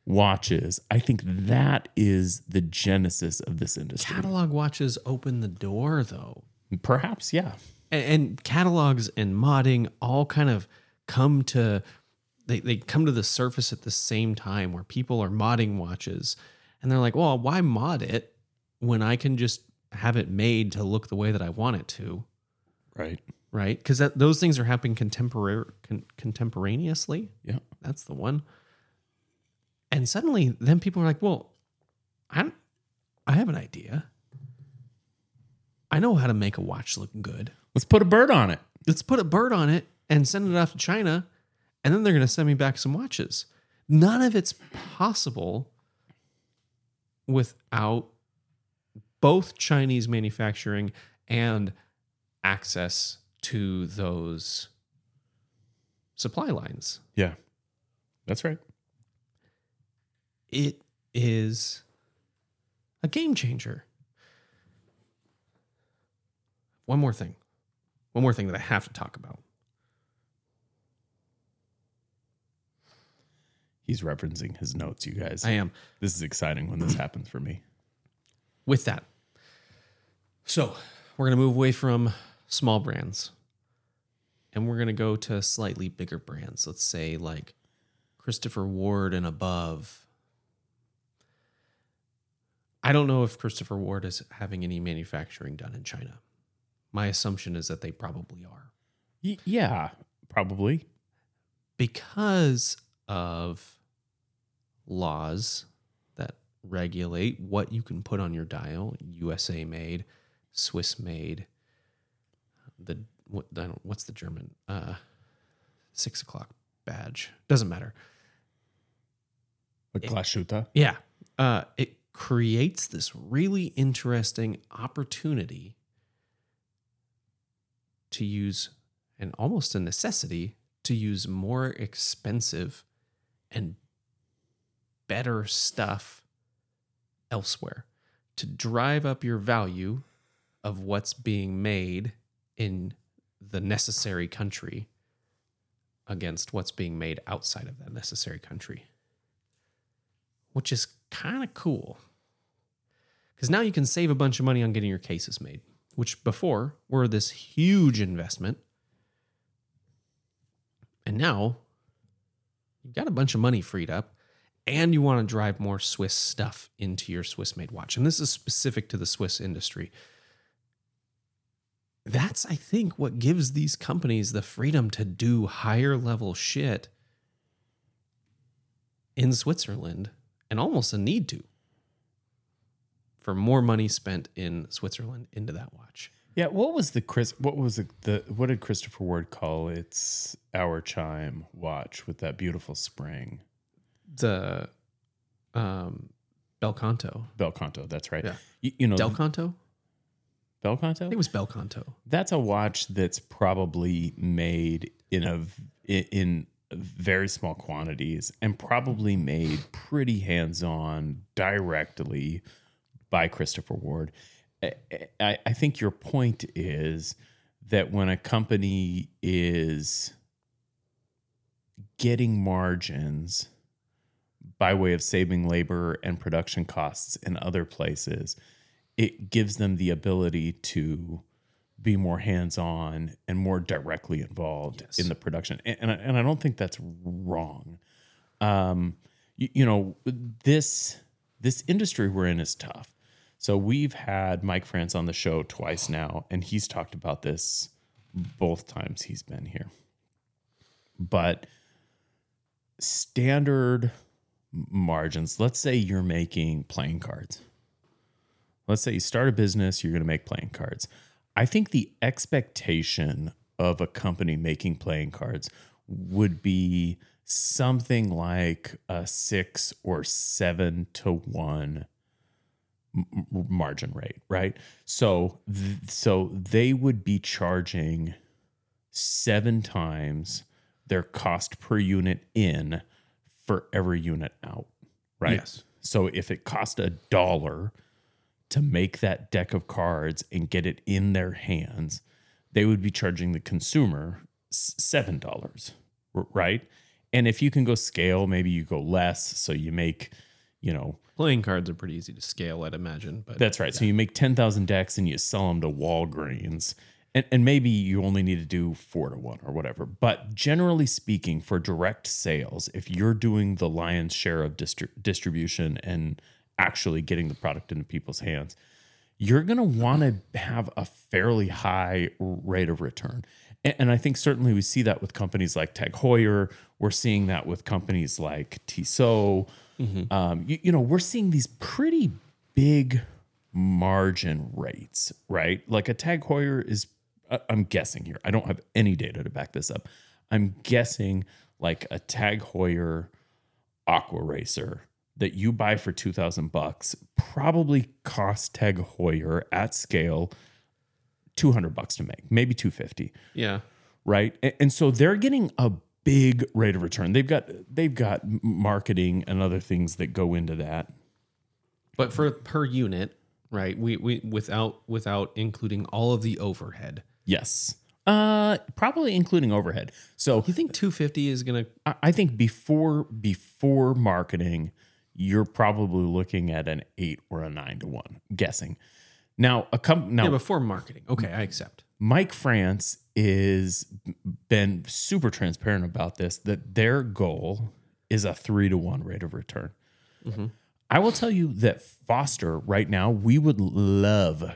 watches. I think that is the genesis of this industry. Catalog watches open the door though. perhaps yeah. And, and catalogs and modding all kind of come to they, they come to the surface at the same time where people are modding watches. And they're like well why mod it when i can just have it made to look the way that i want it to. Right. Right? Because those things are happening contemporary con, contemporaneously. Yeah. That's the one. And suddenly then people are like well i i have an idea. I know how to make a watch look good. Let's put a bird on it. Let's put a bird on it and send it off to China, and then they're going to send me back some watches. None of it's possible without both Chinese manufacturing and access to those supply lines. yeah that's right It is a game changer. One more thing. One more thing that I have to talk about. he's referencing his notes you guys I am. this is exciting when this happens for me with that. So we're going to move away from small brands and we're going to go to slightly bigger brands. Let's say like Christopher Ward and above. I don't know if Christopher Ward is having any manufacturing done in China. My assumption is that they probably are Y- yeah probably because of laws regulate what you can put on your dial USA made, Swiss made. The what I don't, what's the German uh, six o'clock badge doesn't matter. like Glashütte. Yeah, uh, it creates this really interesting opportunity to use, and almost a necessity to use more expensive and better stuff elsewhere to drive up your value of what's being made in the necessary country against what's being made outside of that necessary country which is kind of cool. Because now you can save a bunch of money on getting your cases made, which before were this huge investment. And now you've got a bunch of money freed up and you want to drive more Swiss stuff into your Swiss made watch. And this is specific to the Swiss industry. That's, I think, what gives these companies the freedom to do higher level shit in Switzerland and almost a need to for more money spent in Switzerland into that watch. Yeah, what was the Chris? What was the, the what did Christopher Ward call its hour chime watch with that beautiful spring? The um Bel Canto. Bel Canto, that's right. Yeah. You, you know, Del Canto? Bel I Canto. think it was Bel Canto. That's a watch that's probably made in a in very small quantities and probably made pretty hands-on directly by Christopher Ward. I, I, I think your point is that when a company is getting margins by way of saving labor and production costs in other places, it gives them the ability to be more hands-on and more directly involved Yes. in the production. And, and, I, and I don't think that's wrong. Um you, you know this this industry we're in is tough. So we've had mike france on the show twice now and he's talked about this both times he's been here. But standard margins let's say you're making playing cards let's say you start a business, you're going to make playing cards. I think the expectation of a company making playing cards would be something like a six or seven to one margin rate, right? So, th- so they would be charging seven times their cost per unit in for every unit out, right? Yes. So if it cost a dollar to make that deck of cards and get it in their hands, they would be charging the consumer seven dollars, right? And if you can go scale, maybe you go less, so you make, you know, Playing cards are pretty easy to scale, I'd imagine. But that's right. So you make 10,000 decks and you sell them to Walgreens. And, and maybe you only need to do four to one or whatever. But generally speaking, for direct sales, if you're doing the lion's share of distri- distribution and actually getting the product into people's hands, you're going to want to have a fairly high rate of return. And, and I think certainly we see that with companies like Tag Heuer. We're seeing that with companies like Tissot. Um, you, you know, we're seeing these pretty big margin rates, right? Like a Tag Heuer is, I'm guessing here. I don't have any data to back this up. I'm guessing like a Tag Heuer Aquaracer that you buy for 2000 bucks probably cost Tag Heuer at scale 200 bucks to make, maybe 250 yeah. right? And, and so they're getting a big rate of return. They've got they've got marketing and other things that go into that. But for per unit, right? We we without without including all of the overhead. Yes. Uh probably including overhead. So You think 250 is gonna I I think before before marketing, you're probably looking at an eight or a nine to one, guessing. Now a com- now Yeah, before marketing. Okay, I accept. Mike France is been super transparent about this that their goal is a three to one rate of return. I will tell you that Foster right now we would love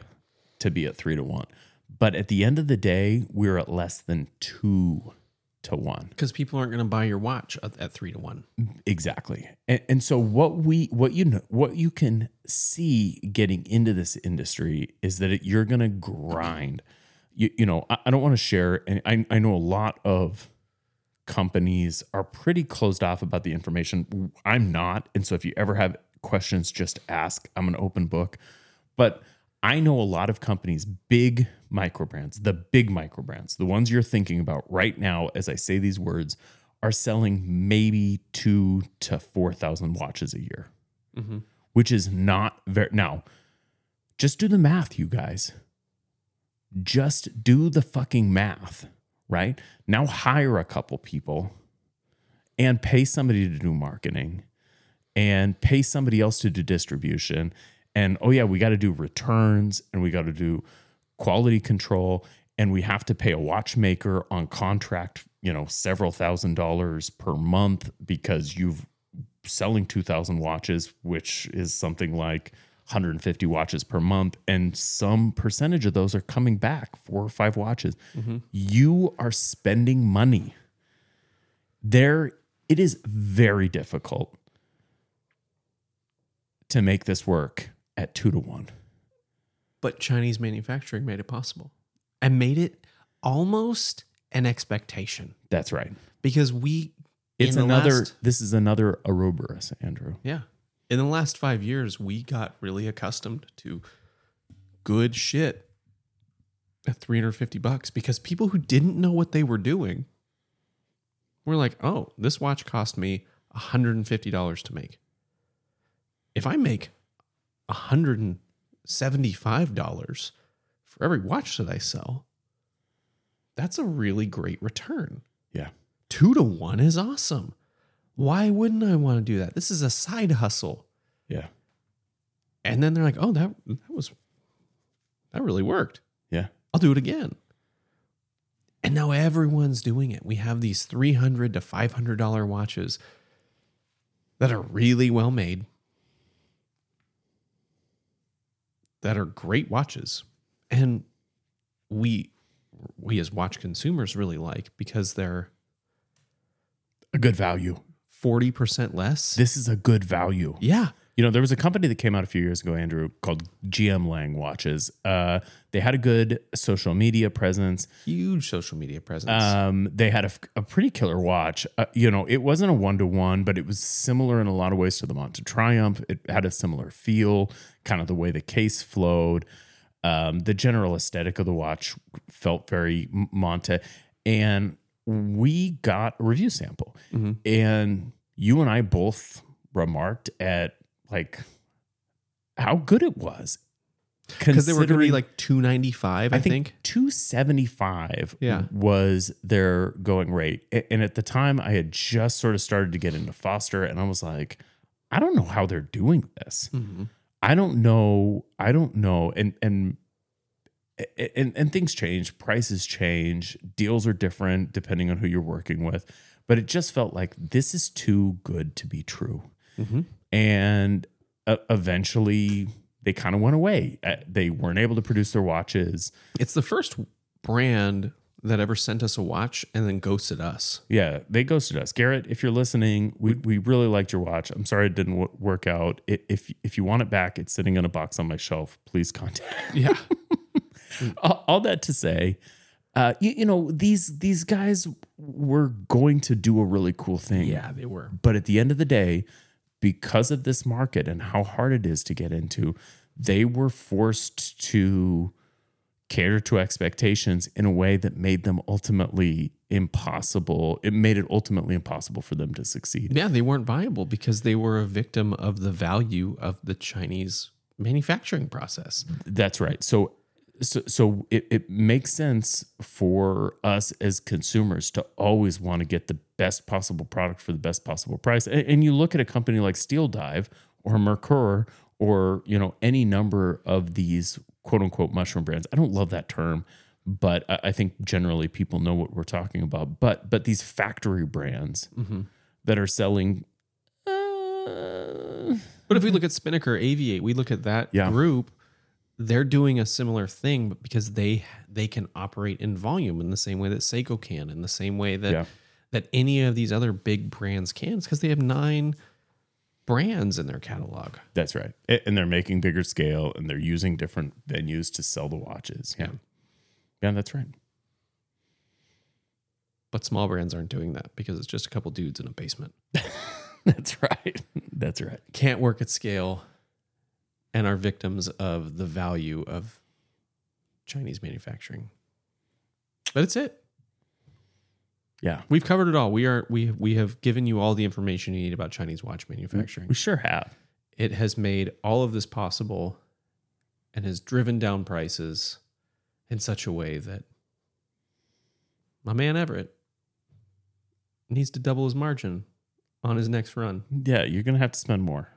to be at three to one, but at the end of the day we're at less than two to one. Because people aren't gonna buy your watch at, at three to one. Exactly. And, and so what we what you know what you can see getting into this industry is that it, you're going to grind. You, you know, I, I don't want to share and I, I know a lot of companies are pretty closed off about the information. I'm not. And so if you ever have questions just ask. I'm an open book. But I know a lot of companies, big micro brands, the big micro brands, the ones you're thinking about right now as I say these words, are selling maybe two to 4,000 watches a year, mm-hmm. which is not very. Now, just do the math, you guys. Just do the fucking math, right? Now hire a couple people and pay somebody to do marketing and pay somebody else to do distribution. And oh, yeah, we got to do returns and we got to do quality control and we have to pay a watchmaker on contract, you know, several thousand dollars per month because you've selling 2000 watches, which is something like 150 watches per month. And some percentage of those are coming back, four or five watches. Mm-hmm. You are spending money. There, it is very difficult to make this work at two to one. But Chinese manufacturing made it possible and made it almost an expectation That's right. because we. It's another, last- this is another Ouroboros, Andrew. yeah. In the last five years, we got really accustomed to good shit at 350 bucks because people who didn't know what they were doing were like, oh, this watch cost me $150 to make. If I make $175 for every watch that I sell, that's a really great return. Yeah. Two to one is awesome. Why wouldn't I want to do that? This is a side hustle. Yeah. And then they're like, oh, that that was that really worked. Yeah. I'll do it again. And now everyone's doing it. We have these 300 to $500 watches that are really well made, that are great watches. And we we as watch consumers really like because they're A good value. 40% less. This is a good value. yeah. You know, there was a company that came out a few years ago, Andrew, called GM Lang Watches. Uh, they had a good social media presence. Huge social media presence. Um, they had a, a pretty killer watch. Uh, you know, it wasn't a one to one, but it was similar in a lot of ways to the Monta Triumph. It had a similar feel, kind of the way the case flowed. Um, the general aesthetic of the watch felt very Monta. And we got a review sample, Mhm. and you and I both remarked at like how good it was. Because they were going to be like 295 I, I think, think. 275 Yeah. was their going rate. And at the time, I had just sort of started to get into Foster, and I was like, I don't know how they're doing this. Mhm. I don't know. I don't know. And and and and things change, prices change, deals are different depending on who you're working with. But it just felt like this is too good to be true. Mhm. And uh, eventually, they kind of went away. Uh, They weren't able to produce their watches. It's the first brand that ever sent us a watch and then ghosted us. Yeah, they ghosted us. Garrett, if you're listening, we, we really liked your watch. I'm sorry it didn't w- work out. I if if you want it back, it's sitting in a box on my shelf. Please contact. [laughs] Yeah. [laughs] all, all that to say, uh, you, you know these these guys were going to do a really cool thing. yeah, they were. But at the end of the day, because of this market and how hard it is to get into, they were forced to cater to expectations in a way that made them ultimately impossible. It made it ultimately impossible for them to succeed. Yeah, they weren't viable because they were a victim of the value of the Chinese manufacturing process. That's right. So so, so it, it makes sense for us as consumers to always want to get the best possible product for the best possible price. And, and you look at a company like Steel Dive or Merkur or you know any number of these quote unquote mushroom brands. I don't love that term, but I, I think generally people know what we're talking about. But but these factory brands that are selling. Uh, But if we look at Spinnaker, AVI-8, we look at that Yeah. group, they're doing a similar thing, but because they they can operate in volume in the same way that Seiko can, in the same way that Yeah. that any of these other big brands can, because they have nine brands in their catalog. That's right. And they're making bigger scale and they're using different venues to sell the watches. Yeah. Yeah, that's right. But small brands aren't doing that because it's just a couple dudes in a basement. [laughs] That's right. That's right. Can't work at scale and are victims of the value of Chinese manufacturing. But it's it. Yeah. We've covered it all. We are we we have given you all the information you need about Chinese watch manufacturing. We sure have. It has made all of this possible and has driven down prices in such a way that my man Everett needs to double his margin on his next run. Yeah, you're going to have to spend more.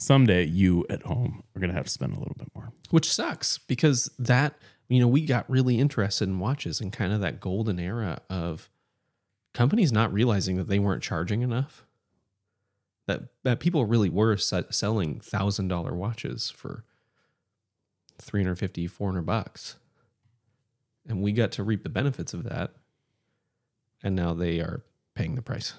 Someday you at home are going to have to spend a little bit more. which sucks because that you know we got really interested in watches and kind of that golden era of companies not realizing that they weren't charging enough. That that people really were se- selling thousand dollar watches for 350 400 bucks. And we got to reap the benefits of that and now they are paying the price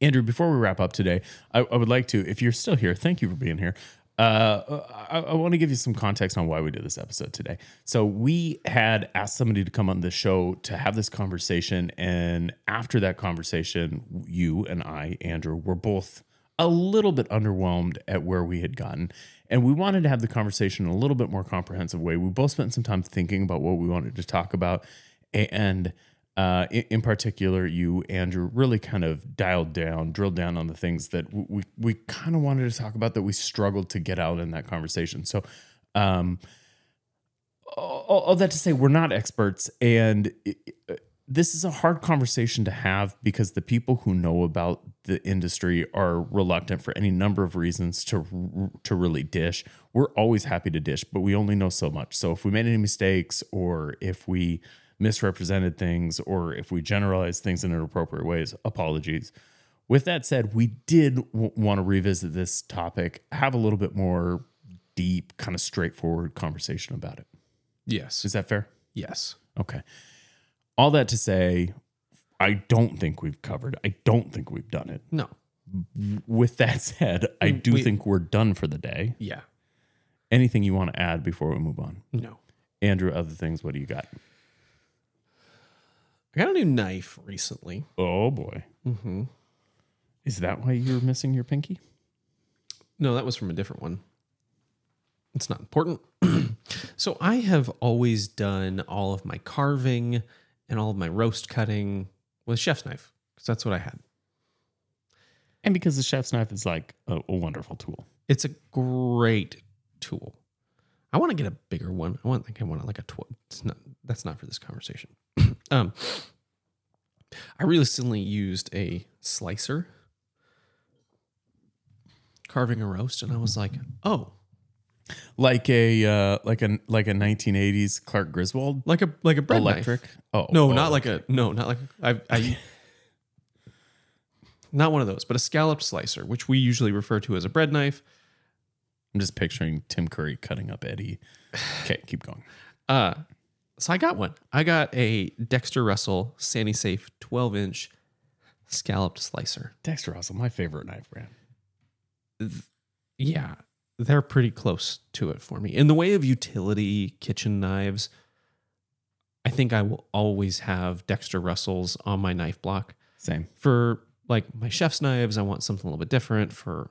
Andrew, before we wrap up today, I, I would like to, if you're still here, thank you for being here. Uh, I, I want to give you some context on why we did this episode today. So, we had asked somebody to come on the show to have this conversation. And after that conversation, you and I, Andrew, were both a little bit underwhelmed at where we had gotten. And we wanted to have the conversation in a little bit more comprehensive way. We both spent some time thinking about what we wanted to talk about. And uh, in, in particular, you, Andrew, really kind of dialed down, drilled down on the things that w- we we kind of wanted to talk about that we struggled to get out in that conversation. So, um, all, all that to say, we're not experts, and it- it- this is a hard conversation to have because the people who know about the industry are reluctant for any number of reasons to to really dish. We're always happy to dish, but we only know so much. So if we made any mistakes or if we misrepresented things or if we generalized things in inappropriate ways, apologies. With that said, we did w- want to revisit this topic, have a little bit more deep, kind of straightforward conversation about it. Yes. Is that fair? Yes. Okay. All that to say, I don't think we've covered. I don't think we've done it. No. With that said, I mm, do we- think we're done for the day. Yeah. Anything you want to add before we move on? No. Andrew, other things, what do you got? I got a new knife recently. Oh boy. Mm-hmm. Is that why you're missing your pinky? No, that was from a different one. It's not important. [clears throat] so I have always done all of my carving and all of my roast cutting with a chef's knife because that's what I had. And because the chef's knife is like a, a wonderful tool. It's a great tool. I want to get a bigger one. I want like I want like a twelve. It's not that's not for this conversation. [clears throat] um, I recently used a slicer carving a roast, and I was like, oh, Like a uh, like a like a 1980s Clark Griswold like a like a bread electric. Knife. Oh No, oh, not like a no, not like I. I [laughs] not one of those, but a scalloped slicer, which we usually refer to as a bread knife. I'm just picturing Tim Curry cutting up Eddie. Okay, keep going. Uh, so I got one. I got a Dexter Russell Sani-Safe 12 inch scalloped slicer. Dexter Russell, my favorite knife brand. Yeah, they're pretty close to it for me. In the way of utility kitchen knives, I think I will always have Dexter Russells on my knife block. Same. For like my chef's knives, I want something a little bit different for,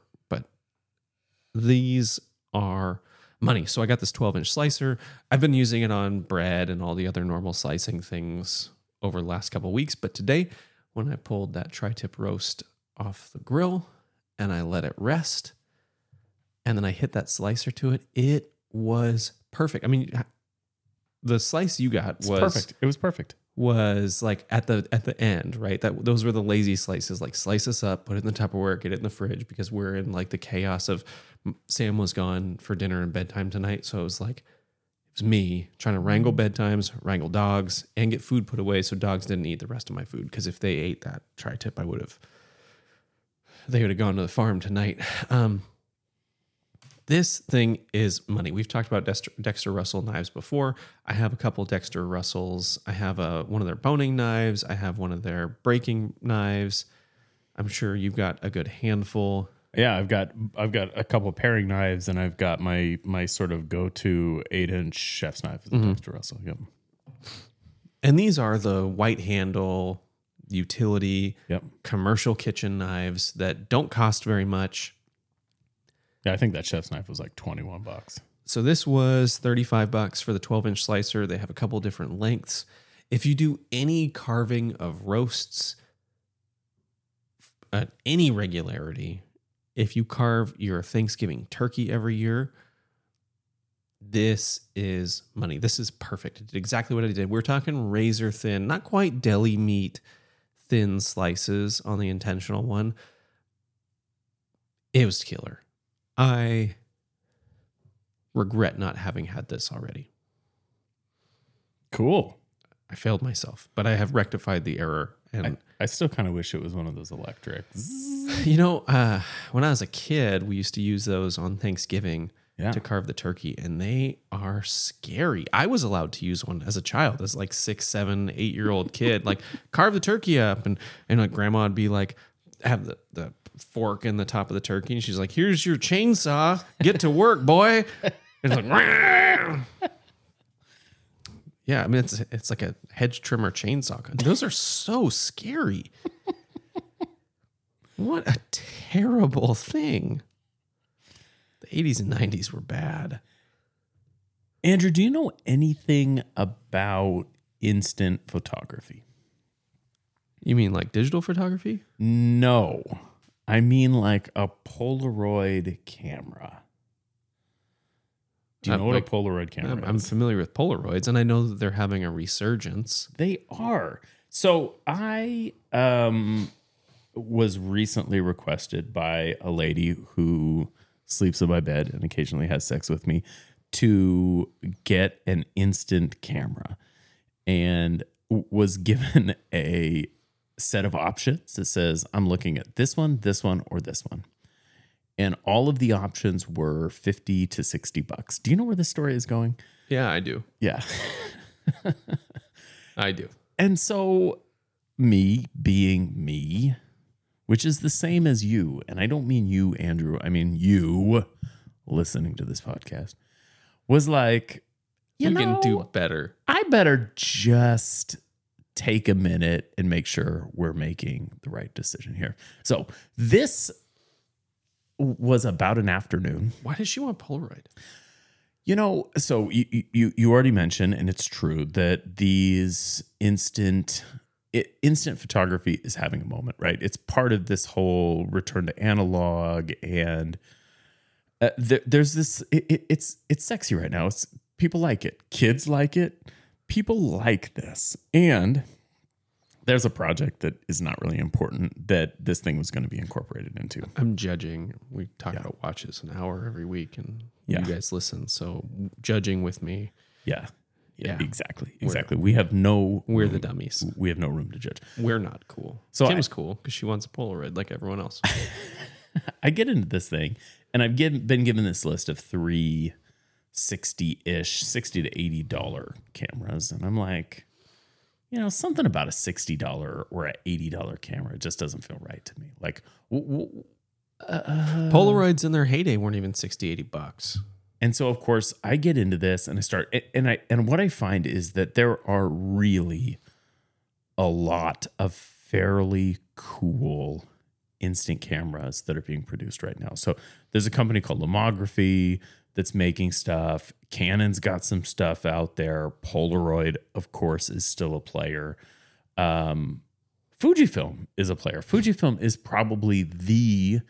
these are money. So I got this 12 inch slicer. I've been using it on bread and all the other normal slicing things over the last couple of weeks. But today, when I pulled that tri tip roast off the grill and I let it rest, and then I hit that slicer to it, it was perfect. I mean, the slice you got It's was perfect. It was perfect. Was like at the at the end, right? That those were the lazy slices. Like slice us up, put it in the Tupperware, get it in the fridge because we're in like the chaos of Sam was gone for dinner and bedtime tonight. So it was like it was me trying to wrangle bedtimes, wrangle dogs, and get food put away so dogs didn't eat the rest of my food. Because if they ate that tri tip, I would have they would have gone to the farm tonight. Um, this thing is money. We've talked about Dexter, Dexter Russell knives before. I have a couple Dexter Russells. I have a one of their boning knives. I have one of their breaking knives. I'm sure you've got a good handful. Yeah, I've got I've got a couple paring knives, and I've got my my sort of go to eight inch chef's knife, is a mm-hmm. Dexter Russell. Yep. And these are the white handle utility Yep. commercial kitchen knives that don't cost very much. Yeah, I think that chef's knife was like twenty one bucks. So this was 35 bucks for the 12 inch slicer. They have a couple different lengths. If you do any carving of roasts at any regularity, if you carve your Thanksgiving turkey every year, this is money. This is perfect. It did exactly what I did. We're talking razor thin, not quite deli meat thin slices on the intentional one. It was killer. I regret not having had this already. Cool. I failed myself, but I have rectified the error. And I, I still kind of wish it was one of those electric. [laughs] you know, uh, when I was a kid, we used to use those on Thanksgiving Yeah. to carve the turkey, and they are scary. I was allowed to use one as a child, as like six, seven, eight year old kid, like [laughs] carve the turkey up, and and like grandma would be like, have the the fork in the top of the turkey, and she's like, "Here's your chainsaw, get to work, boy." And [laughs] it's like, yeah, I mean it's it's like a hedge trimmer chainsaw. Those are so scary. What a terrible thing. The 80s and 90s were bad. Andrew, do you know anything about instant photography? You mean like digital photography? No. I mean like a Polaroid camera. Do you Uh, know what like- a Polaroid camera I'm, I'm familiar with Polaroids and I know that they're having a resurgence. They are. So I um, was recently requested by a lady who sleeps in my bed and occasionally has sex with me to get an instant camera and was given [laughs] a set of options that says I'm looking at this one, this one, or this one. And all of the options were 50 to 60 bucks. Do you know where this story is going? Yeah, I do. Yeah. I do. And so, me being me, which is the same as you, and I don't mean you, Andrew, I mean you listening to this podcast, was like, you, You, know, can do better. I better just take a minute and make sure we're making the right decision here. So, this was about an afternoon Why does she want Polaroid? You know, so you you you already mentioned, and it's true that these instant it, instant photography is having a moment, right? It's part of this whole return to analog, and uh, there, there's this. It, it, it's it's sexy right now. It's people like it. Kids like it. People like this, and there's a project that is not really important that this thing was going to be incorporated into. I'm judging. We talk about watches an hour every week, and Yeah. you guys listen. So judging with me, Yeah, yeah, Yeah. exactly, exactly. We have no we're the dummies. we have no room to judge. We're not cool. So Kim's cool because she wants a Polaroid like everyone else. [laughs] I get into this thing, and I've given, been given this list of three 60 ish, 60 to 80 dollar cameras. And I'm like, you know, something about a $60 or a $80 camera just doesn't feel right to me. Like, w- w- uh, Polaroids in their heyday weren't even 60, 80 bucks. and so of course I get into this and I start, and I, and what I find is that there are really a lot of fairly cool instant cameras that are being produced right now. So there's a company called Lomography that's making stuff. Canon's got some stuff out there. Polaroid, of course, is still a player. Um, Fujifilm is a player. Fujifilm is probably the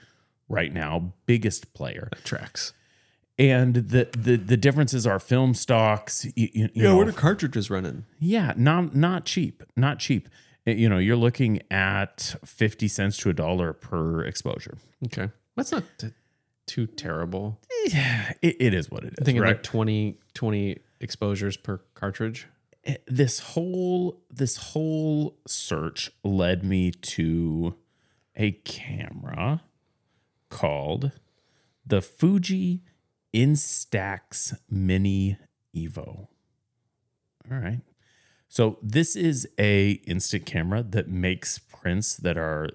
right now biggest player. That tracks. And the the the differences are film stocks. You, you, you know, what are cartridges running? yeah, not not cheap, not cheap. You know, you're looking at fifty cents to a dollar per exposure. Okay. That's not too terrible. Yeah, it, it is what it is. I think right? like 20, 20 exposures per cartridge. Eh, this whole this whole search led me to a camera called the Fuji Instax Mini Evo. All right. So this is a instant camera that makes prints that are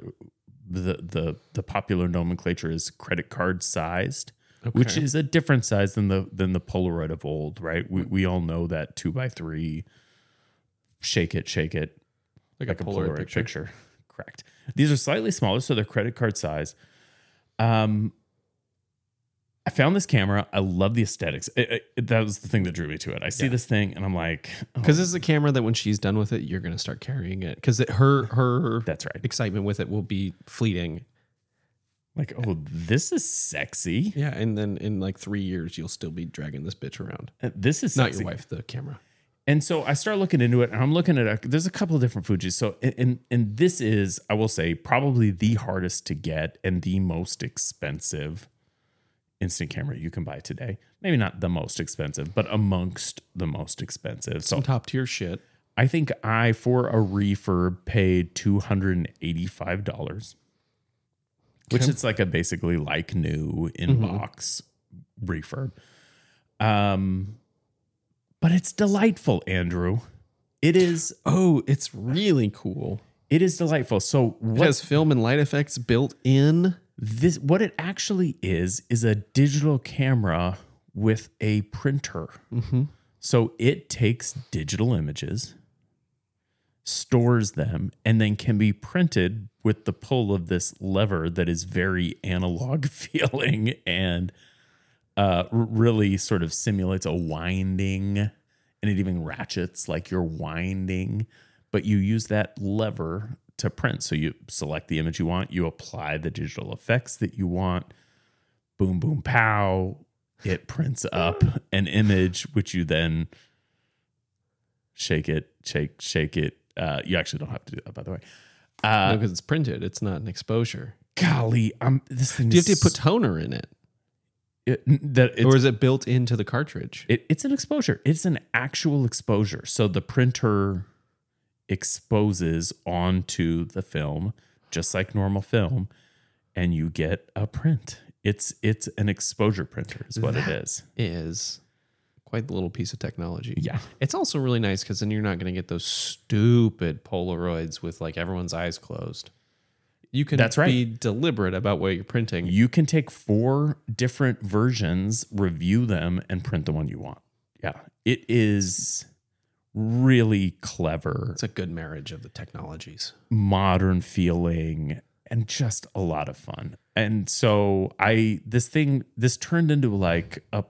the the the popular nomenclature is credit card sized, which is a different size than the than the Polaroid of old, right? We we all know that two by three, shake it, shake it, Like, like a Polaroid, picture. [laughs] Correct. These are slightly smaller, so they're credit card size. Um, I found this camera. I love the aesthetics. It- it- that was the thing that drew me to it. I see Yeah. this thing and I'm like, oh, Because this is a camera that when she's done with it, you're going to start carrying it. Because her [laughs] her that's right. excitement with it will be fleeting. Like, oh, this is sexy. Yeah, and then in like three years, you'll still be dragging this bitch around. Uh, This is Not sexy. your wife, the camera. And so I start looking into it, and I'm looking at a, there's a couple of different Fujis. So and and this is I will say probably the hardest to get and the most expensive instant camera you can buy today. Maybe not the most expensive, but amongst the most expensive. So Some top tier shit. I think I for a refurb paid two hundred and eighty five dollars, which Okay. is like a basically like new in box refurb. Um, but it's delightful, Andrew. It is. Oh, it's really cool. It is delightful. So It has film and light effects built in. This what it actually is is a digital camera with a printer. So it takes digital images, stores them, and then can be printed with the pull of this lever that is very analog [laughs] feeling and uh, really sort of simulates a winding, and it even ratchets like you're winding. But you use that lever to print. So you select the image you want, you apply the digital effects that you want. Boom, boom, pow. It prints up an image, which you then shake it, shake, shake it Uh, you actually don't have to do that, by the way. because it's printed. It's not an exposure. Golly, I'm this thing. Do you have to put toner in it, it, that or is it built into the cartridge? it, it's an exposure. It's an actual exposure. So the printer exposes onto the film just like normal film, and you get a print. It's it's an exposure printer, is what it That- is. Is quite the little piece of technology. Yeah. It's also really nice because then you're not going to get those stupid Polaroids with like everyone's eyes closed. You can That's right. be deliberate about what you're printing. You can take four different versions, review them, and print the one you want. Yeah, it is really clever, It's a good marriage of the technologies. modern feeling, and just a lot of fun. And so I this thing this turned into like a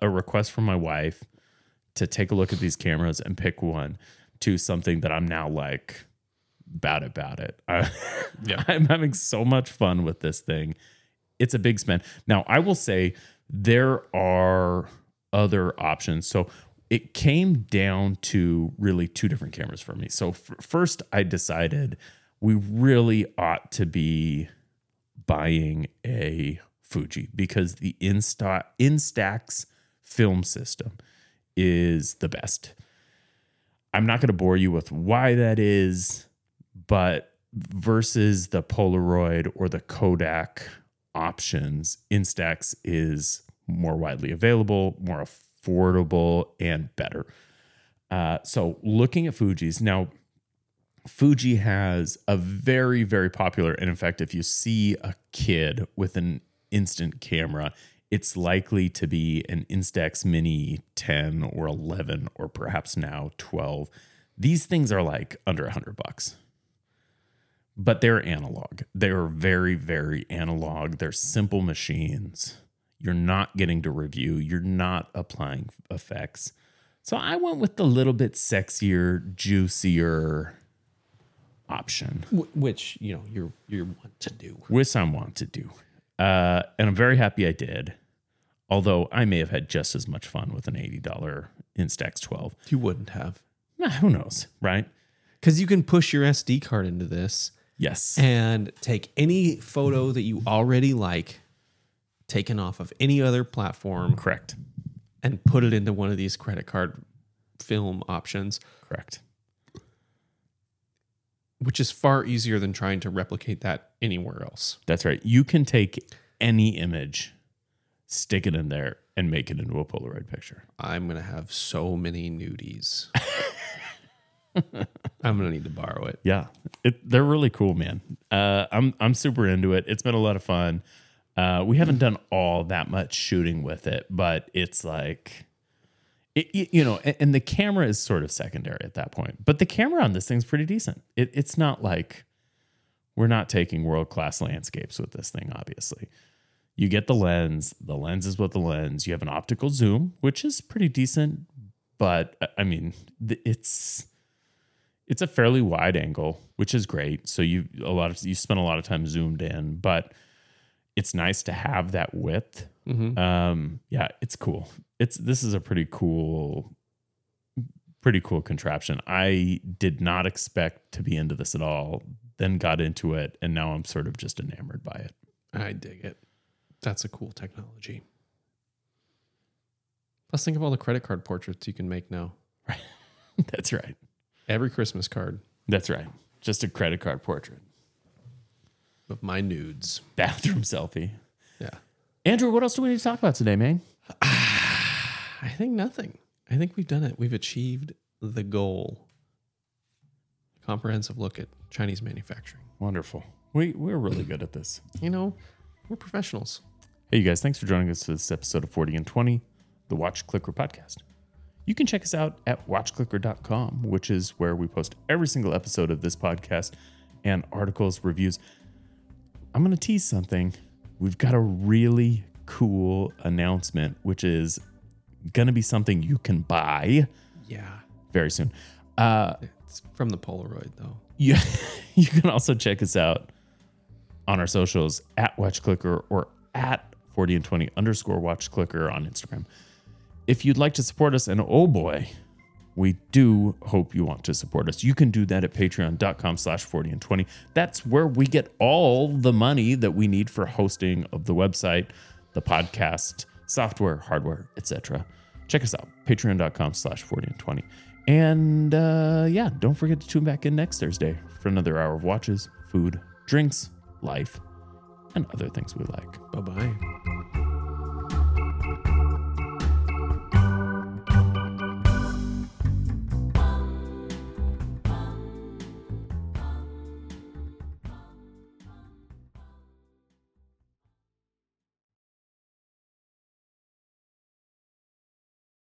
a- request from my wife to take a look at these cameras and pick one to something that I'm now like bad about it. I, Yeah. I'm having so much fun with this thing. It's a big spend. Now, I will say there are other options. So it came down to really two different cameras for me. So f- first, I decided we really ought to be buying a Fuji because the Insta Instax film system is the best. I'm not going to bore you with why that is, but versus the Polaroid or the Kodak options, Instax is more widely available, more affordable, and better. Uh, so looking at Fuji's now, Fuji has a very, very popular, and in fact, if you see a kid with an instant camera, it's likely to be an Instax Mini 10 or 11 or perhaps now 12. These things are like under 100 bucks. But they're analog. They're very, very analog. They're simple machines. You're not getting to review, you're not applying effects. So I went with the little bit sexier, juicier option, Which, you know, you're you're want to do. which I want to do. Uh, and I'm very happy I did. Although I may have had just as much fun with an $80 Instax 12. You wouldn't have. Nah, who knows, right? Because you can push your SD card into this Yes. and take any photo that you already like, taken off of any other platform, Correct. and put it into one of these credit card film options, Correct. which is far easier than trying to replicate that anywhere else. That's right. You can take any image, stick it in there, and make it into a Polaroid picture. I'm gonna have so many nudies. [laughs] I'm gonna need to borrow it. Yeah, it, they're really cool, man. Uh, I'm I'm super into it. It's been a lot of fun. Uh, we haven't done all that much shooting with it, but it's like, it, you know, and, and the camera is sort of secondary at that point. But the camera on this thing's pretty decent. It, it's not like we're not taking world class landscapes with this thing. Obviously, you get the lens. The lens is what the lens. You have an optical zoom, which is pretty decent. But uh, I mean, it's it's a fairly wide angle, which is great. So you a lot of you spend a lot of time zoomed in, but it's nice to have that width. Um, yeah, it's cool. It's this is a pretty cool, pretty cool contraption. I did not expect to be into this at all. Then got into it, and now I'm sort of just enamored by it. I dig it. That's a cool technology. Let's think of all the credit card portraits you can make now. Right. [laughs] That's right. Every Christmas card That's right. Just a credit card portrait, of my nudes. bathroom selfie. Yeah. Andrew, what else do we need to talk about today, man? [sighs] I think nothing. I think we've done it. We've achieved the goal. Comprehensive look at Chinese manufacturing. Wonderful. We we're really good at this. You know, we're professionals. Hey, you guys, thanks for joining us for this episode of 40 and 20, the Watch Clicker podcast. You can check us out at watchclicker.com, which is where we post every single episode of this podcast and articles, reviews. I'm going to tease something. We've got a really cool announcement, which is going to be something you can buy Yeah. very soon. Uh, It's from the Polaroid, though. you, [laughs] you can also check us out on our socials at Watch Clicker or at 40 and 20 underscore Watch Clicker on Instagram. If you'd like to support us, and oh boy, we do hope you want to support us. You can do that at patreon.com slash 40 and 20. That's where we get all the money that we need for hosting of the website, the podcast, software, hardware, etc. Check us out, patreon.com slash 40 and 20. And uh, yeah, don't forget to tune back in next Thursday for another hour of watches, food, drinks, life, and other things we like. Bye bye.